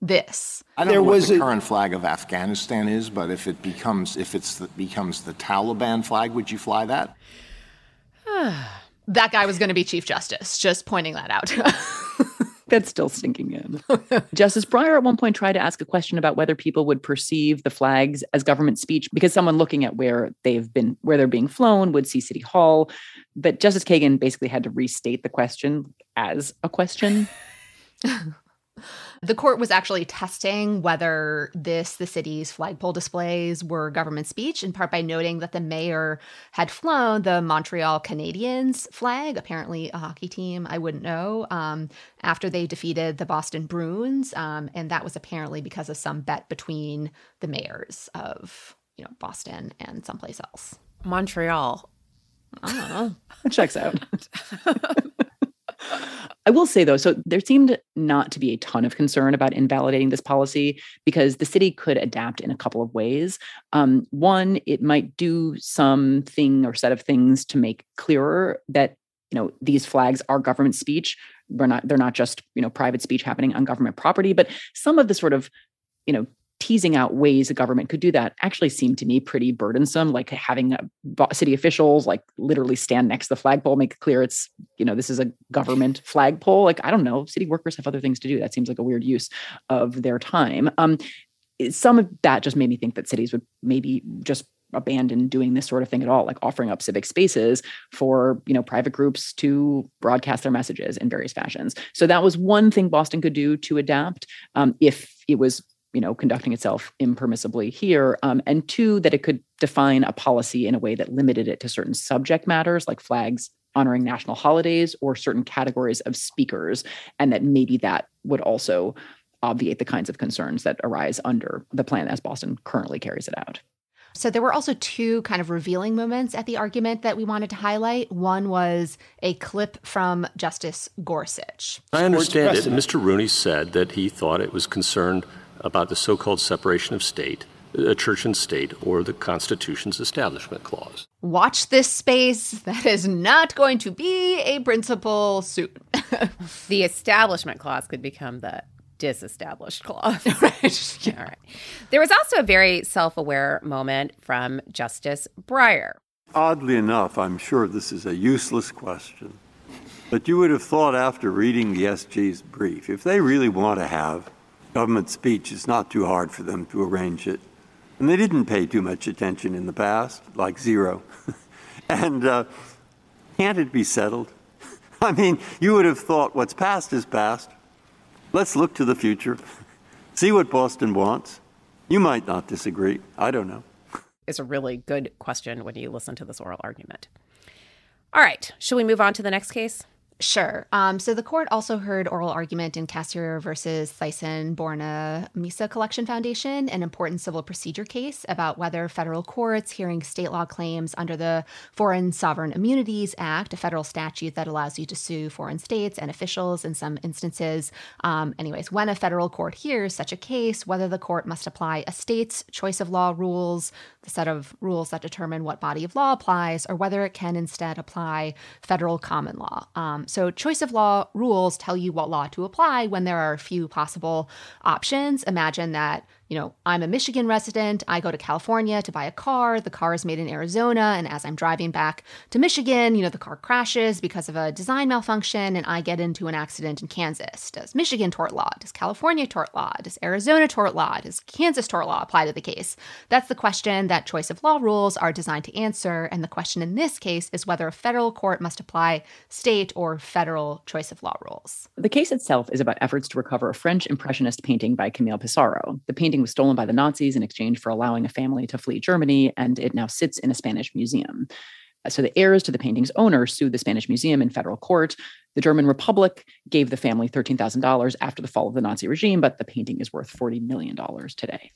this. I don't there know what the a, current flag of Afghanistan is, but if it becomes if it's the, becomes the Taliban flag, would you fly that? That guy was going to be Chief Justice. Just pointing that out. That's still sinking in. Justice Breyer at one point tried to ask a question about whether people would perceive the flags as government speech because someone looking at where they've been, where they're being flown, would see City Hall. But Justice Kagan basically had to restate the question as a question. The court was actually testing whether this, the city's flagpole displays, were government speech, in part by noting that the mayor had flown the Montreal Canadiens flag, apparently a hockey team, I wouldn't know, um, after they defeated the Boston Bruins. Um, and that was apparently because of some bet between the mayors of, you know, Boston and someplace else. Montreal. I don't know. It checks out. I will say though, so there seemed not to be a ton of concern about invalidating this policy because the city could adapt in a couple of ways. Um, one, it might do something or set of things to make clearer that you know these flags are government speech. We're not; they're not just you know private speech happening on government property. But some of the sort of you know teasing out ways the government could do that actually seemed to me pretty burdensome like having city officials like literally stand next to the flagpole make it clear it's you know this is a government flagpole. Like i don't know city workers have other things to do. That seems like a weird use of their time. Um, some of that just made me think that cities would maybe just abandon doing this sort of thing at all like offering up civic spaces for you know private groups to broadcast their messages in various fashions. So that was one thing boston could do to adapt um, if it was you know conducting itself impermissibly here um, and two that it could define a policy in a way that limited it to certain subject matters like flags honoring national holidays or certain categories of speakers and that maybe that would also obviate the kinds of concerns that arise under the plan as boston currently carries it out so there were also two kind of revealing moments at the argument that we wanted to highlight. One was a clip from Justice Gorsuch. I understand it. Mr. Rooney said that he thought it was concerned about the so called separation of state, a church and state, or the Constitution's Establishment Clause. Watch this space. That is not going to be a principle soon. the Establishment Clause could become the disestablished clause. right. All right. There was also a very self aware moment from Justice Breyer. Oddly enough, I'm sure this is a useless question, but you would have thought after reading the SG's brief, if they really want to have government speech, it's not too hard for them to arrange it. And they didn't pay too much attention in the past, like zero. and uh, can't it be settled? I mean, you would have thought what's past is past. Let's look to the future, see what Boston wants. You might not disagree. I don't know. It's a really good question when you listen to this oral argument. All right, should we move on to the next case? Sure. Um, so the court also heard oral argument in Cassirer versus Thyssen Bornemisza Collection Foundation, an important civil procedure case about whether federal courts hearing state law claims under the Foreign Sovereign Immunities Act, a federal statute that allows you to sue foreign states and officials in some instances. Um, anyways, when a federal court hears such a case, whether the court must apply a state's choice of law rules, the set of rules that determine what body of law applies, or whether it can instead apply federal common law. Um, so, choice of law rules tell you what law to apply when there are a few possible options. Imagine that you know, I'm a Michigan resident. I go to California to buy a car. The car is made in Arizona. And as I'm driving back to Michigan, you know, the car crashes because of a design malfunction and I get into an accident in Kansas. Does Michigan tort law? Does California tort law? Does Arizona tort law? Does Kansas tort law apply to the case? That's the question that choice of law rules are designed to answer. And the question in this case is whether a federal court must apply state or federal choice of law rules. The case itself is about efforts to recover a French Impressionist painting by Camille Pissarro. The painting was stolen by the Nazis in exchange for allowing a family to flee Germany, and it now sits in a Spanish museum. Uh, so the heirs to the painting's owner sued the Spanish museum in federal court. The German Republic gave the family $13,000 after the fall of the Nazi regime, but the painting is worth $40 million today.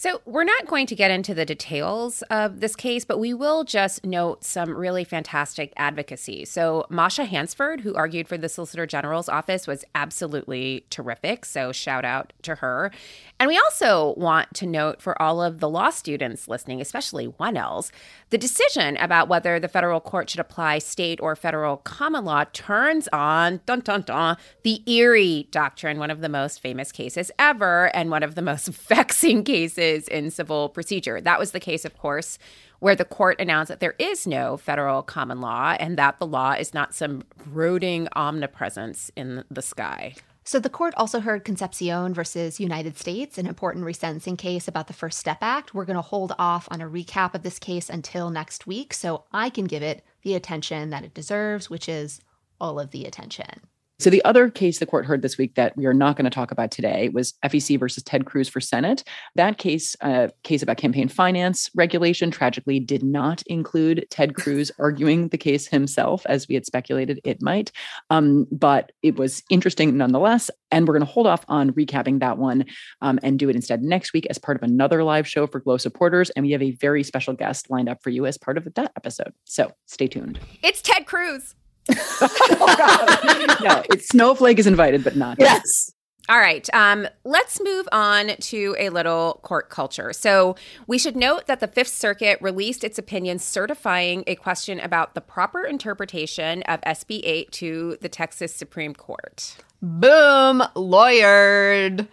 So, we're not going to get into the details of this case, but we will just note some really fantastic advocacy. So, Masha Hansford, who argued for the Solicitor General's office, was absolutely terrific. So, shout out to her. And we also want to note for all of the law students listening, especially 1Ls, the decision about whether the federal court should apply state or federal common law turns on, dun dun dun, the Erie Doctrine, one of the most famous cases ever and one of the most vexing cases in civil procedure. That was the case, of course, where the court announced that there is no federal common law and that the law is not some brooding omnipresence in the sky. So the court also heard Concepcion versus United States, an important resentencing case about the First Step Act. We're going to hold off on a recap of this case until next week so I can give it the attention that it deserves, which is all of the attention. So the other case the court heard this week that we are not going to talk about today was FEC versus Ted Cruz for Senate. That case, uh, case about campaign finance regulation, tragically did not include Ted Cruz arguing the case himself, as we had speculated it might. Um, but it was interesting nonetheless. And we're going to hold off on recapping that one um, and do it instead next week as part of another live show for Glow supporters. And we have a very special guest lined up for you as part of that episode. So stay tuned. It's Ted Cruz. no, it's Snowflake is invited, but not. Yes. All right. Um, let's move on to a little court culture. So, we should note that the Fifth Circuit released its opinion certifying a question about the proper interpretation of SB 8 to the Texas Supreme Court. Boom, lawyered.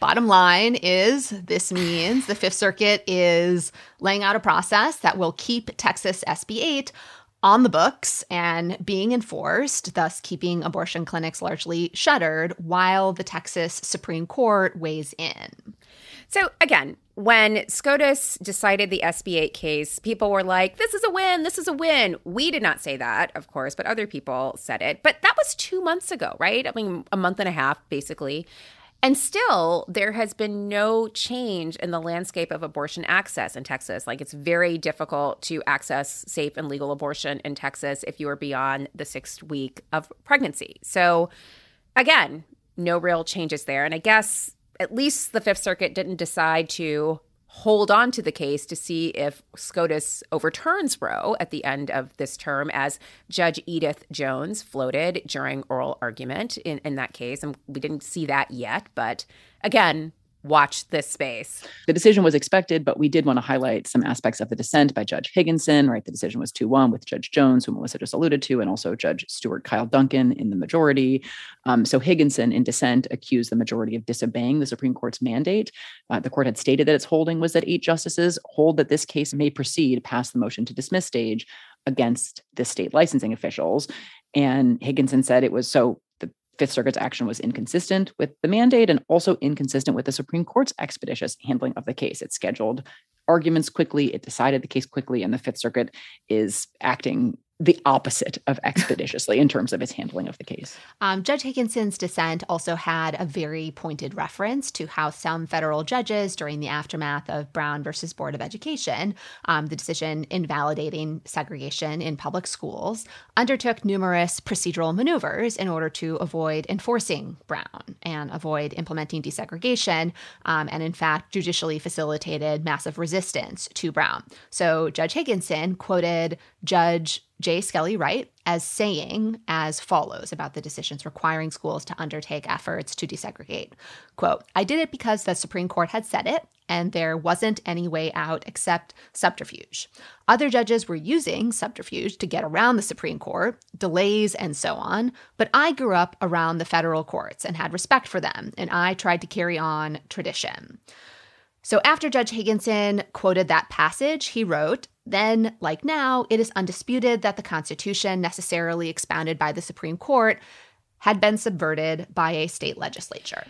Bottom line is this means the Fifth Circuit is laying out a process that will keep Texas SB 8 on the books and being enforced, thus keeping abortion clinics largely shuttered while the Texas Supreme Court weighs in. So, again, when SCOTUS decided the SB 8 case, people were like, this is a win, this is a win. We did not say that, of course, but other people said it. But that was two months ago, right? I mean, a month and a half, basically. And still, there has been no change in the landscape of abortion access in Texas. Like, it's very difficult to access safe and legal abortion in Texas if you are beyond the sixth week of pregnancy. So, again, no real changes there. And I guess at least the Fifth Circuit didn't decide to hold on to the case to see if SCOTUS overturns Roe at the end of this term, as Judge Edith Jones floated during oral argument in, in that case. And we didn't see that yet, but again, watch this space. The decision was expected, but we did want to highlight some aspects of the dissent by Judge Higginson, right? The decision was 2 1 with Judge Jones, who Melissa just alluded to, and also Judge Stuart Kyle Duncan in the majority. Um, so Higginson, in dissent, accused the majority of disobeying the Supreme Court's mandate. Uh, the court had stated that its holding was that eight justices hold that this case may proceed past the motion to dismiss stage against the state licensing officials. And Higginson said it was so Fifth Circuit's action was inconsistent with the mandate and also inconsistent with the Supreme Court's expeditious handling of the case. It scheduled arguments quickly, it decided the case quickly, and the Fifth Circuit is acting the opposite of expeditiously in terms of its handling of the case. Um, Judge Higginson's dissent also had a very pointed reference to how some federal judges, during the aftermath of Brown versus Board of Education, um, the decision invalidating segregation in public schools, undertook numerous procedural maneuvers in order to avoid enforcing Brown and avoid implementing desegregation, um, and in fact, judicially facilitated massive resistance to Brown. So Judge Higginson quoted Judge J. Skelly Wright as saying as follows about the decisions requiring schools to undertake efforts to desegregate. Quote, I did it because the Supreme Court had said it, and there wasn't any way out except subterfuge. Other judges were using subterfuge to get around the Supreme Court, delays, and so on, but I grew up around the federal courts and had respect for them, and I tried to carry on tradition. So after Judge Higginson quoted that passage, he wrote, then, like now, it is undisputed that the Constitution, necessarily expounded by the Supreme Court, had been subverted by a state legislature.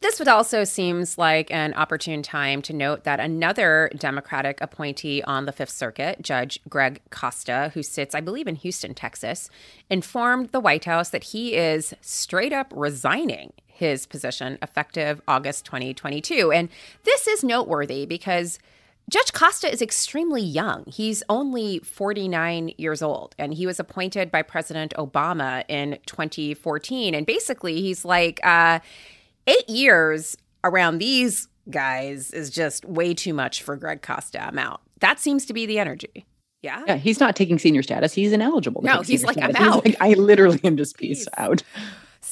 This would also seems like an opportune time to note that another Democratic appointee on the Fifth Circuit, Judge Greg Costa, who sits, I believe, in Houston, Texas, informed the White House that he is straight up resigning his position effective August 2022. And this is noteworthy because Judge Costa is extremely young. He's only 49 years old, and he was appointed by President Obama in 2014. And basically, he's like, uh, eight years around these guys is just way too much for Greg Costa. I'm out. That seems to be the energy. Yeah. Yeah. He's not taking senior status. He's ineligible. no, he's like, status. I'm out. Like, I literally am just peace out.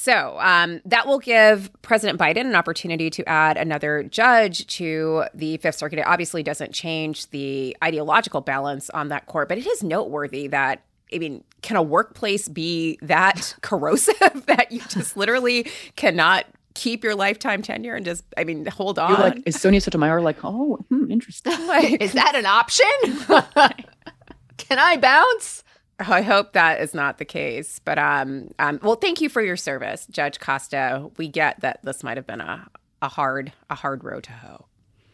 So um, that will give President Biden an opportunity to add another judge to the Fifth Circuit. It obviously doesn't change the ideological balance on that court, but it is noteworthy that I mean, can a workplace be that corrosive that you just literally cannot keep your lifetime tenure and just, I mean, hold on. You're like, is Sonia Sotomayor like, oh, hmm, interesting. like, is that an option? Can I bounce? I hope that is not the case. But um, um, well, thank you for your service, Judge Costa. We get that this might have been a, a hard a hard road to hoe.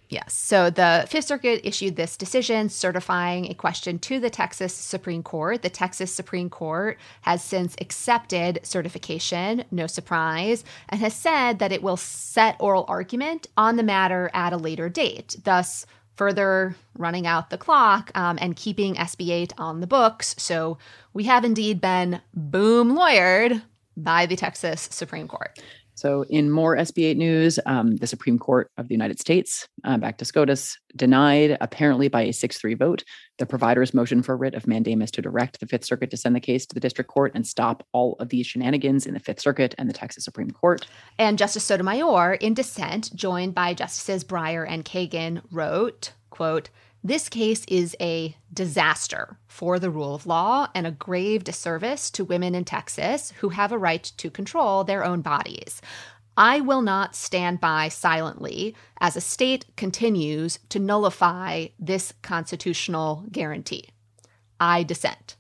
Yes. So the Fifth Circuit issued this decision certifying a question to the Texas Supreme Court. The Texas Supreme Court has since accepted certification, no surprise, and has said that it will set oral argument on the matter at a later date, thus further running out the clock um, and keeping SB 8 on the books. So we have indeed been boom lawyered by the Texas Supreme Court. So, in more SB 8 news, um, the Supreme Court of the United States, uh, back to SCOTUS, denied, apparently by a 6 3 vote, the provider's motion for a writ of mandamus to direct the Fifth Circuit to send the case to the district court and stop all of these shenanigans in the Fifth Circuit and the Texas Supreme Court. And Justice Sotomayor, in dissent, joined by Justices Breyer and Kagan, wrote, quote, this case is a disaster for the rule of law and a grave disservice to women in Texas who have a right to control their own bodies. I will not stand by silently as a state continues to nullify this constitutional guarantee. I dissent.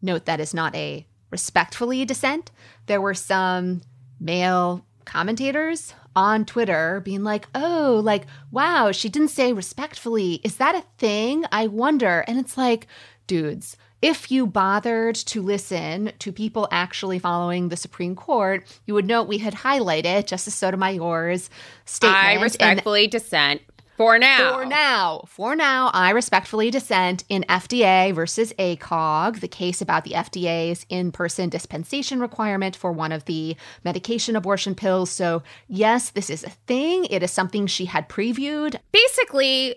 Note that is not a respectfully dissent. There were some male commentators on Twitter being like, oh, like, wow, she didn't say respectfully. Is that a thing? I wonder. And it's like, dudes, if you bothered to listen to people actually following the Supreme Court, you would note we had highlighted Justice Sotomayor's statement. I respectfully dissent. For now. For now. For now, I respectfully dissent in FDA versus ACOG, the case about the FDA's in person dispensation requirement for one of the medication abortion pills. So, yes, this is a thing. It is something she had previewed. Basically,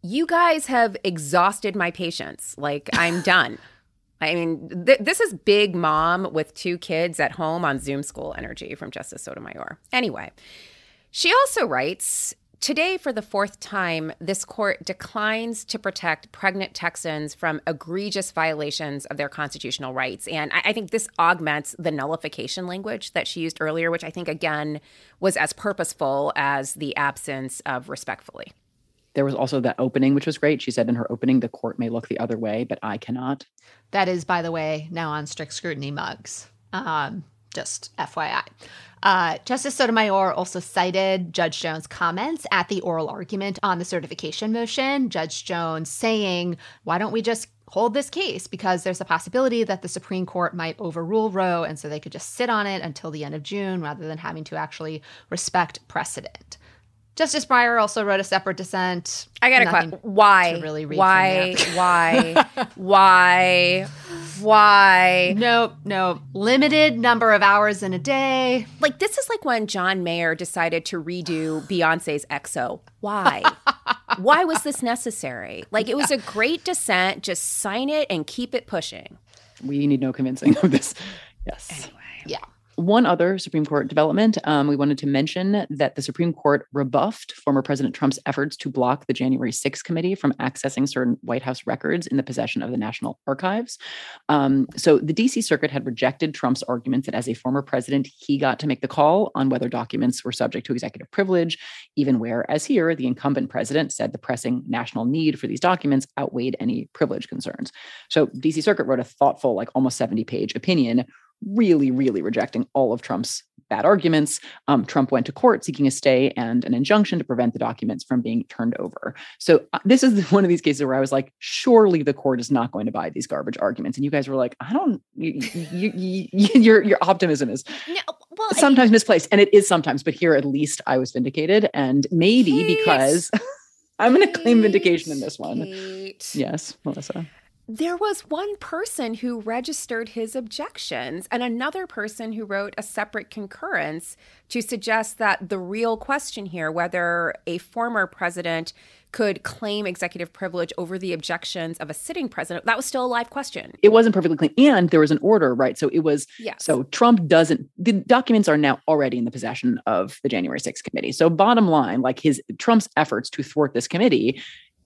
you guys have exhausted my patience. Like, I'm done. I mean, th- this is big mom with two kids at home on Zoom school energy from Justice Sotomayor. Anyway, she also writes Today, for the fourth time, this court declines to protect pregnant Texans from egregious violations of their constitutional rights. And I, I, think this augments the nullification language that she used earlier, which I think, again, was as purposeful as the absence of respectfully. There was also that opening, which was great. She said in her opening, the court may look the other way, but I cannot. That is, by the way, now on strict scrutiny mugs. Um, just FYI. Uh, Justice Sotomayor also cited Judge Jones' comments at the oral argument on the certification motion. Judge Jones saying, Why don't we just hold this case? Because there's a possibility that the Supreme Court might overrule Roe, and so they could just sit on it until the end of June rather than having to actually respect precedent. Justice Breyer also wrote a separate dissent. I got a question. Why? Really why? Why? why? Why? No, no. Limited number of hours in a day. Like this is like when John Mayer decided to redo Beyonce's XO. Why? why was this necessary? Like it was a great dissent. Just sign it and keep it pushing. We need no convincing of this. Yes. Anyway. Yeah. One other Supreme Court development, um, we wanted to mention that the Supreme Court rebuffed former President Trump's efforts to block the January 6th committee from accessing certain White House records in the possession of the National Archives. Um, so the DC Circuit had rejected Trump's argument that as a former president, he got to make the call on whether documents were subject to executive privilege, even where, as here, the incumbent president said the pressing national need for these documents outweighed any privilege concerns. So DC Circuit wrote a thoughtful, like almost 70 page opinion really, really rejecting all of Trump's bad arguments. Um, Trump went to court seeking a stay and an injunction to prevent the documents from being turned over. So uh, this is one of these cases where I was like, surely the court is not going to buy these garbage arguments. And you guys were like, I don't. You, you, you, your your optimism is no, well, sometimes I, misplaced, and it is sometimes. But here, at least, I was vindicated, and maybe because. I'm going to claim vindication in this one. Kate. Yes, Melissa there was one person who registered his objections and another person who wrote a separate concurrence to suggest that the real question here, whether a former president could claim executive privilege over the objections of a sitting president, that was still a live question. It wasn't perfectly clean. And there was an order, right? So it was, yes. so Trump doesn't, the documents are now already in the possession of the January 6th committee. So bottom line, like his, Trump's efforts to thwart this committee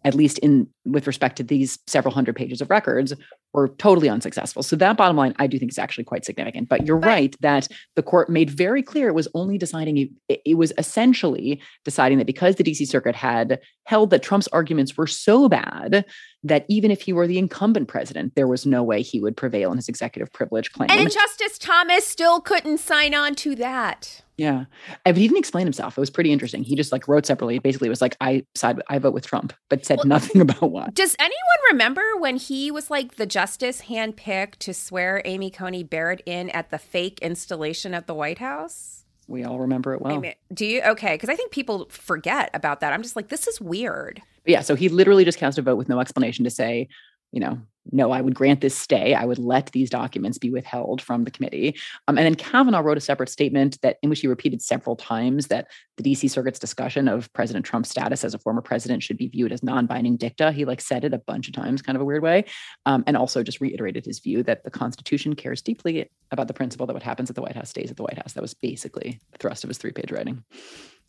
at least in with respect to these several hundred pages of records were totally unsuccessful so that bottom line i do think is actually quite significant but you're but, right that the court made very clear it was only deciding it, it was essentially deciding that because the dc circuit had held that trump's arguments were so bad that even if he were the incumbent president there was no way he would prevail in his executive privilege claim and justice thomas still couldn't sign on to that yeah. But he didn't explain himself. It was pretty interesting. He just like wrote separately. Basically, it was like, I side, I vote with Trump, but said well, nothing about why. Does anyone remember when he was like the justice handpicked to swear Amy Coney Barrett in at the fake installation at the White House? We all remember it well. I mean, do you? Okay. Because I think people forget about that. I'm just like, this is weird. But yeah. So he literally just cast a vote with no explanation to say, you know, no, I would grant this stay. I would let these documents be withheld from the committee. Um, and then Kavanaugh wrote a separate statement that in which he repeated several times that the DC Circuit's discussion of President Trump's status as a former president should be viewed as non-binding dicta. He like said it a bunch of times, kind of a weird way, um, and also just reiterated his view that the Constitution cares deeply about the principle that what happens at the White House stays at the White House. That was basically the thrust of his three-page writing.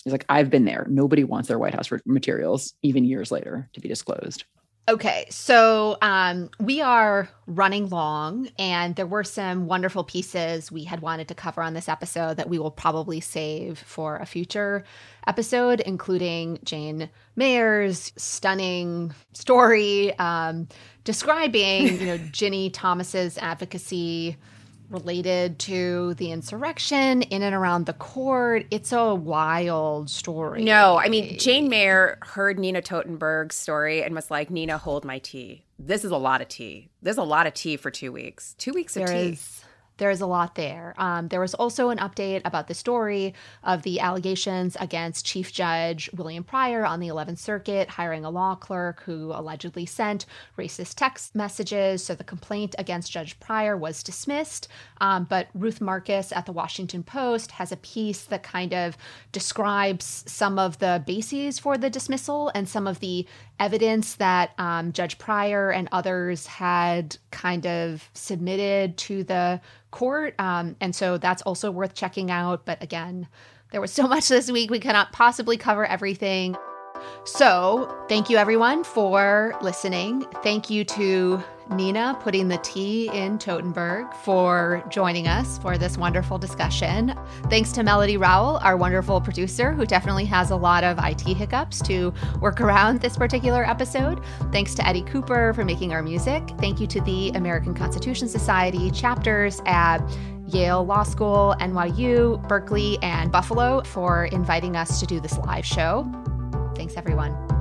He's like, I've been there. Nobody wants their White House materials, even years later, to be disclosed. Okay, so um, we are running long, and there were some wonderful pieces we had wanted to cover on this episode that we will probably save for a future episode, including Jane Mayer's stunning story um, describing, you know, Ginni Thomas's advocacy related to the insurrection in and around the court. It's a wild story. No, I mean, Jane Mayer heard Nina Totenberg's story and was like, Nina, hold my tea. This is a lot of tea. There's a lot of tea for two weeks. Two weeks of there tea. Is, there's a lot there. Um, there was also an update about the story of the allegations against Chief Judge William Pryor on the 11th Circuit hiring a law clerk who allegedly sent racist text messages. So the complaint against Judge Pryor was dismissed. Um, but Ruth Marcus at the Washington Post has a piece that kind of describes some of the bases for the dismissal and some of the evidence that um, Judge Pryor and others had kind of submitted to the court. Um, and so that's also worth checking out. But again, there was so much this week, we cannot possibly cover everything. So, thank you everyone for listening. Thank you to Nina putting the tea in Totenberg for joining us for this wonderful discussion. Thanks to Melody Rowell, our wonderful producer, who definitely has a lot of IT hiccups to work around this particular episode. Thanks to Eddie Cooper for making our music. Thank you to the American Constitution Society chapters at Yale Law School, NYU, Berkeley, and Buffalo for inviting us to do this live show. Thanks, everyone.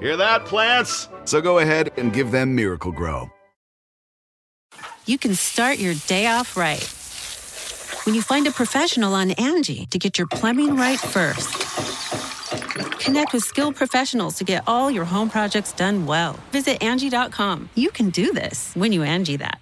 Hear that, plants? So go ahead and give them Miracle-Gro. you can start your day off right. When you find a professional on Angi to get your plumbing right first. Connect with skilled professionals to get all your home projects done well. Visit Angi.com. You can do this when you Angi that.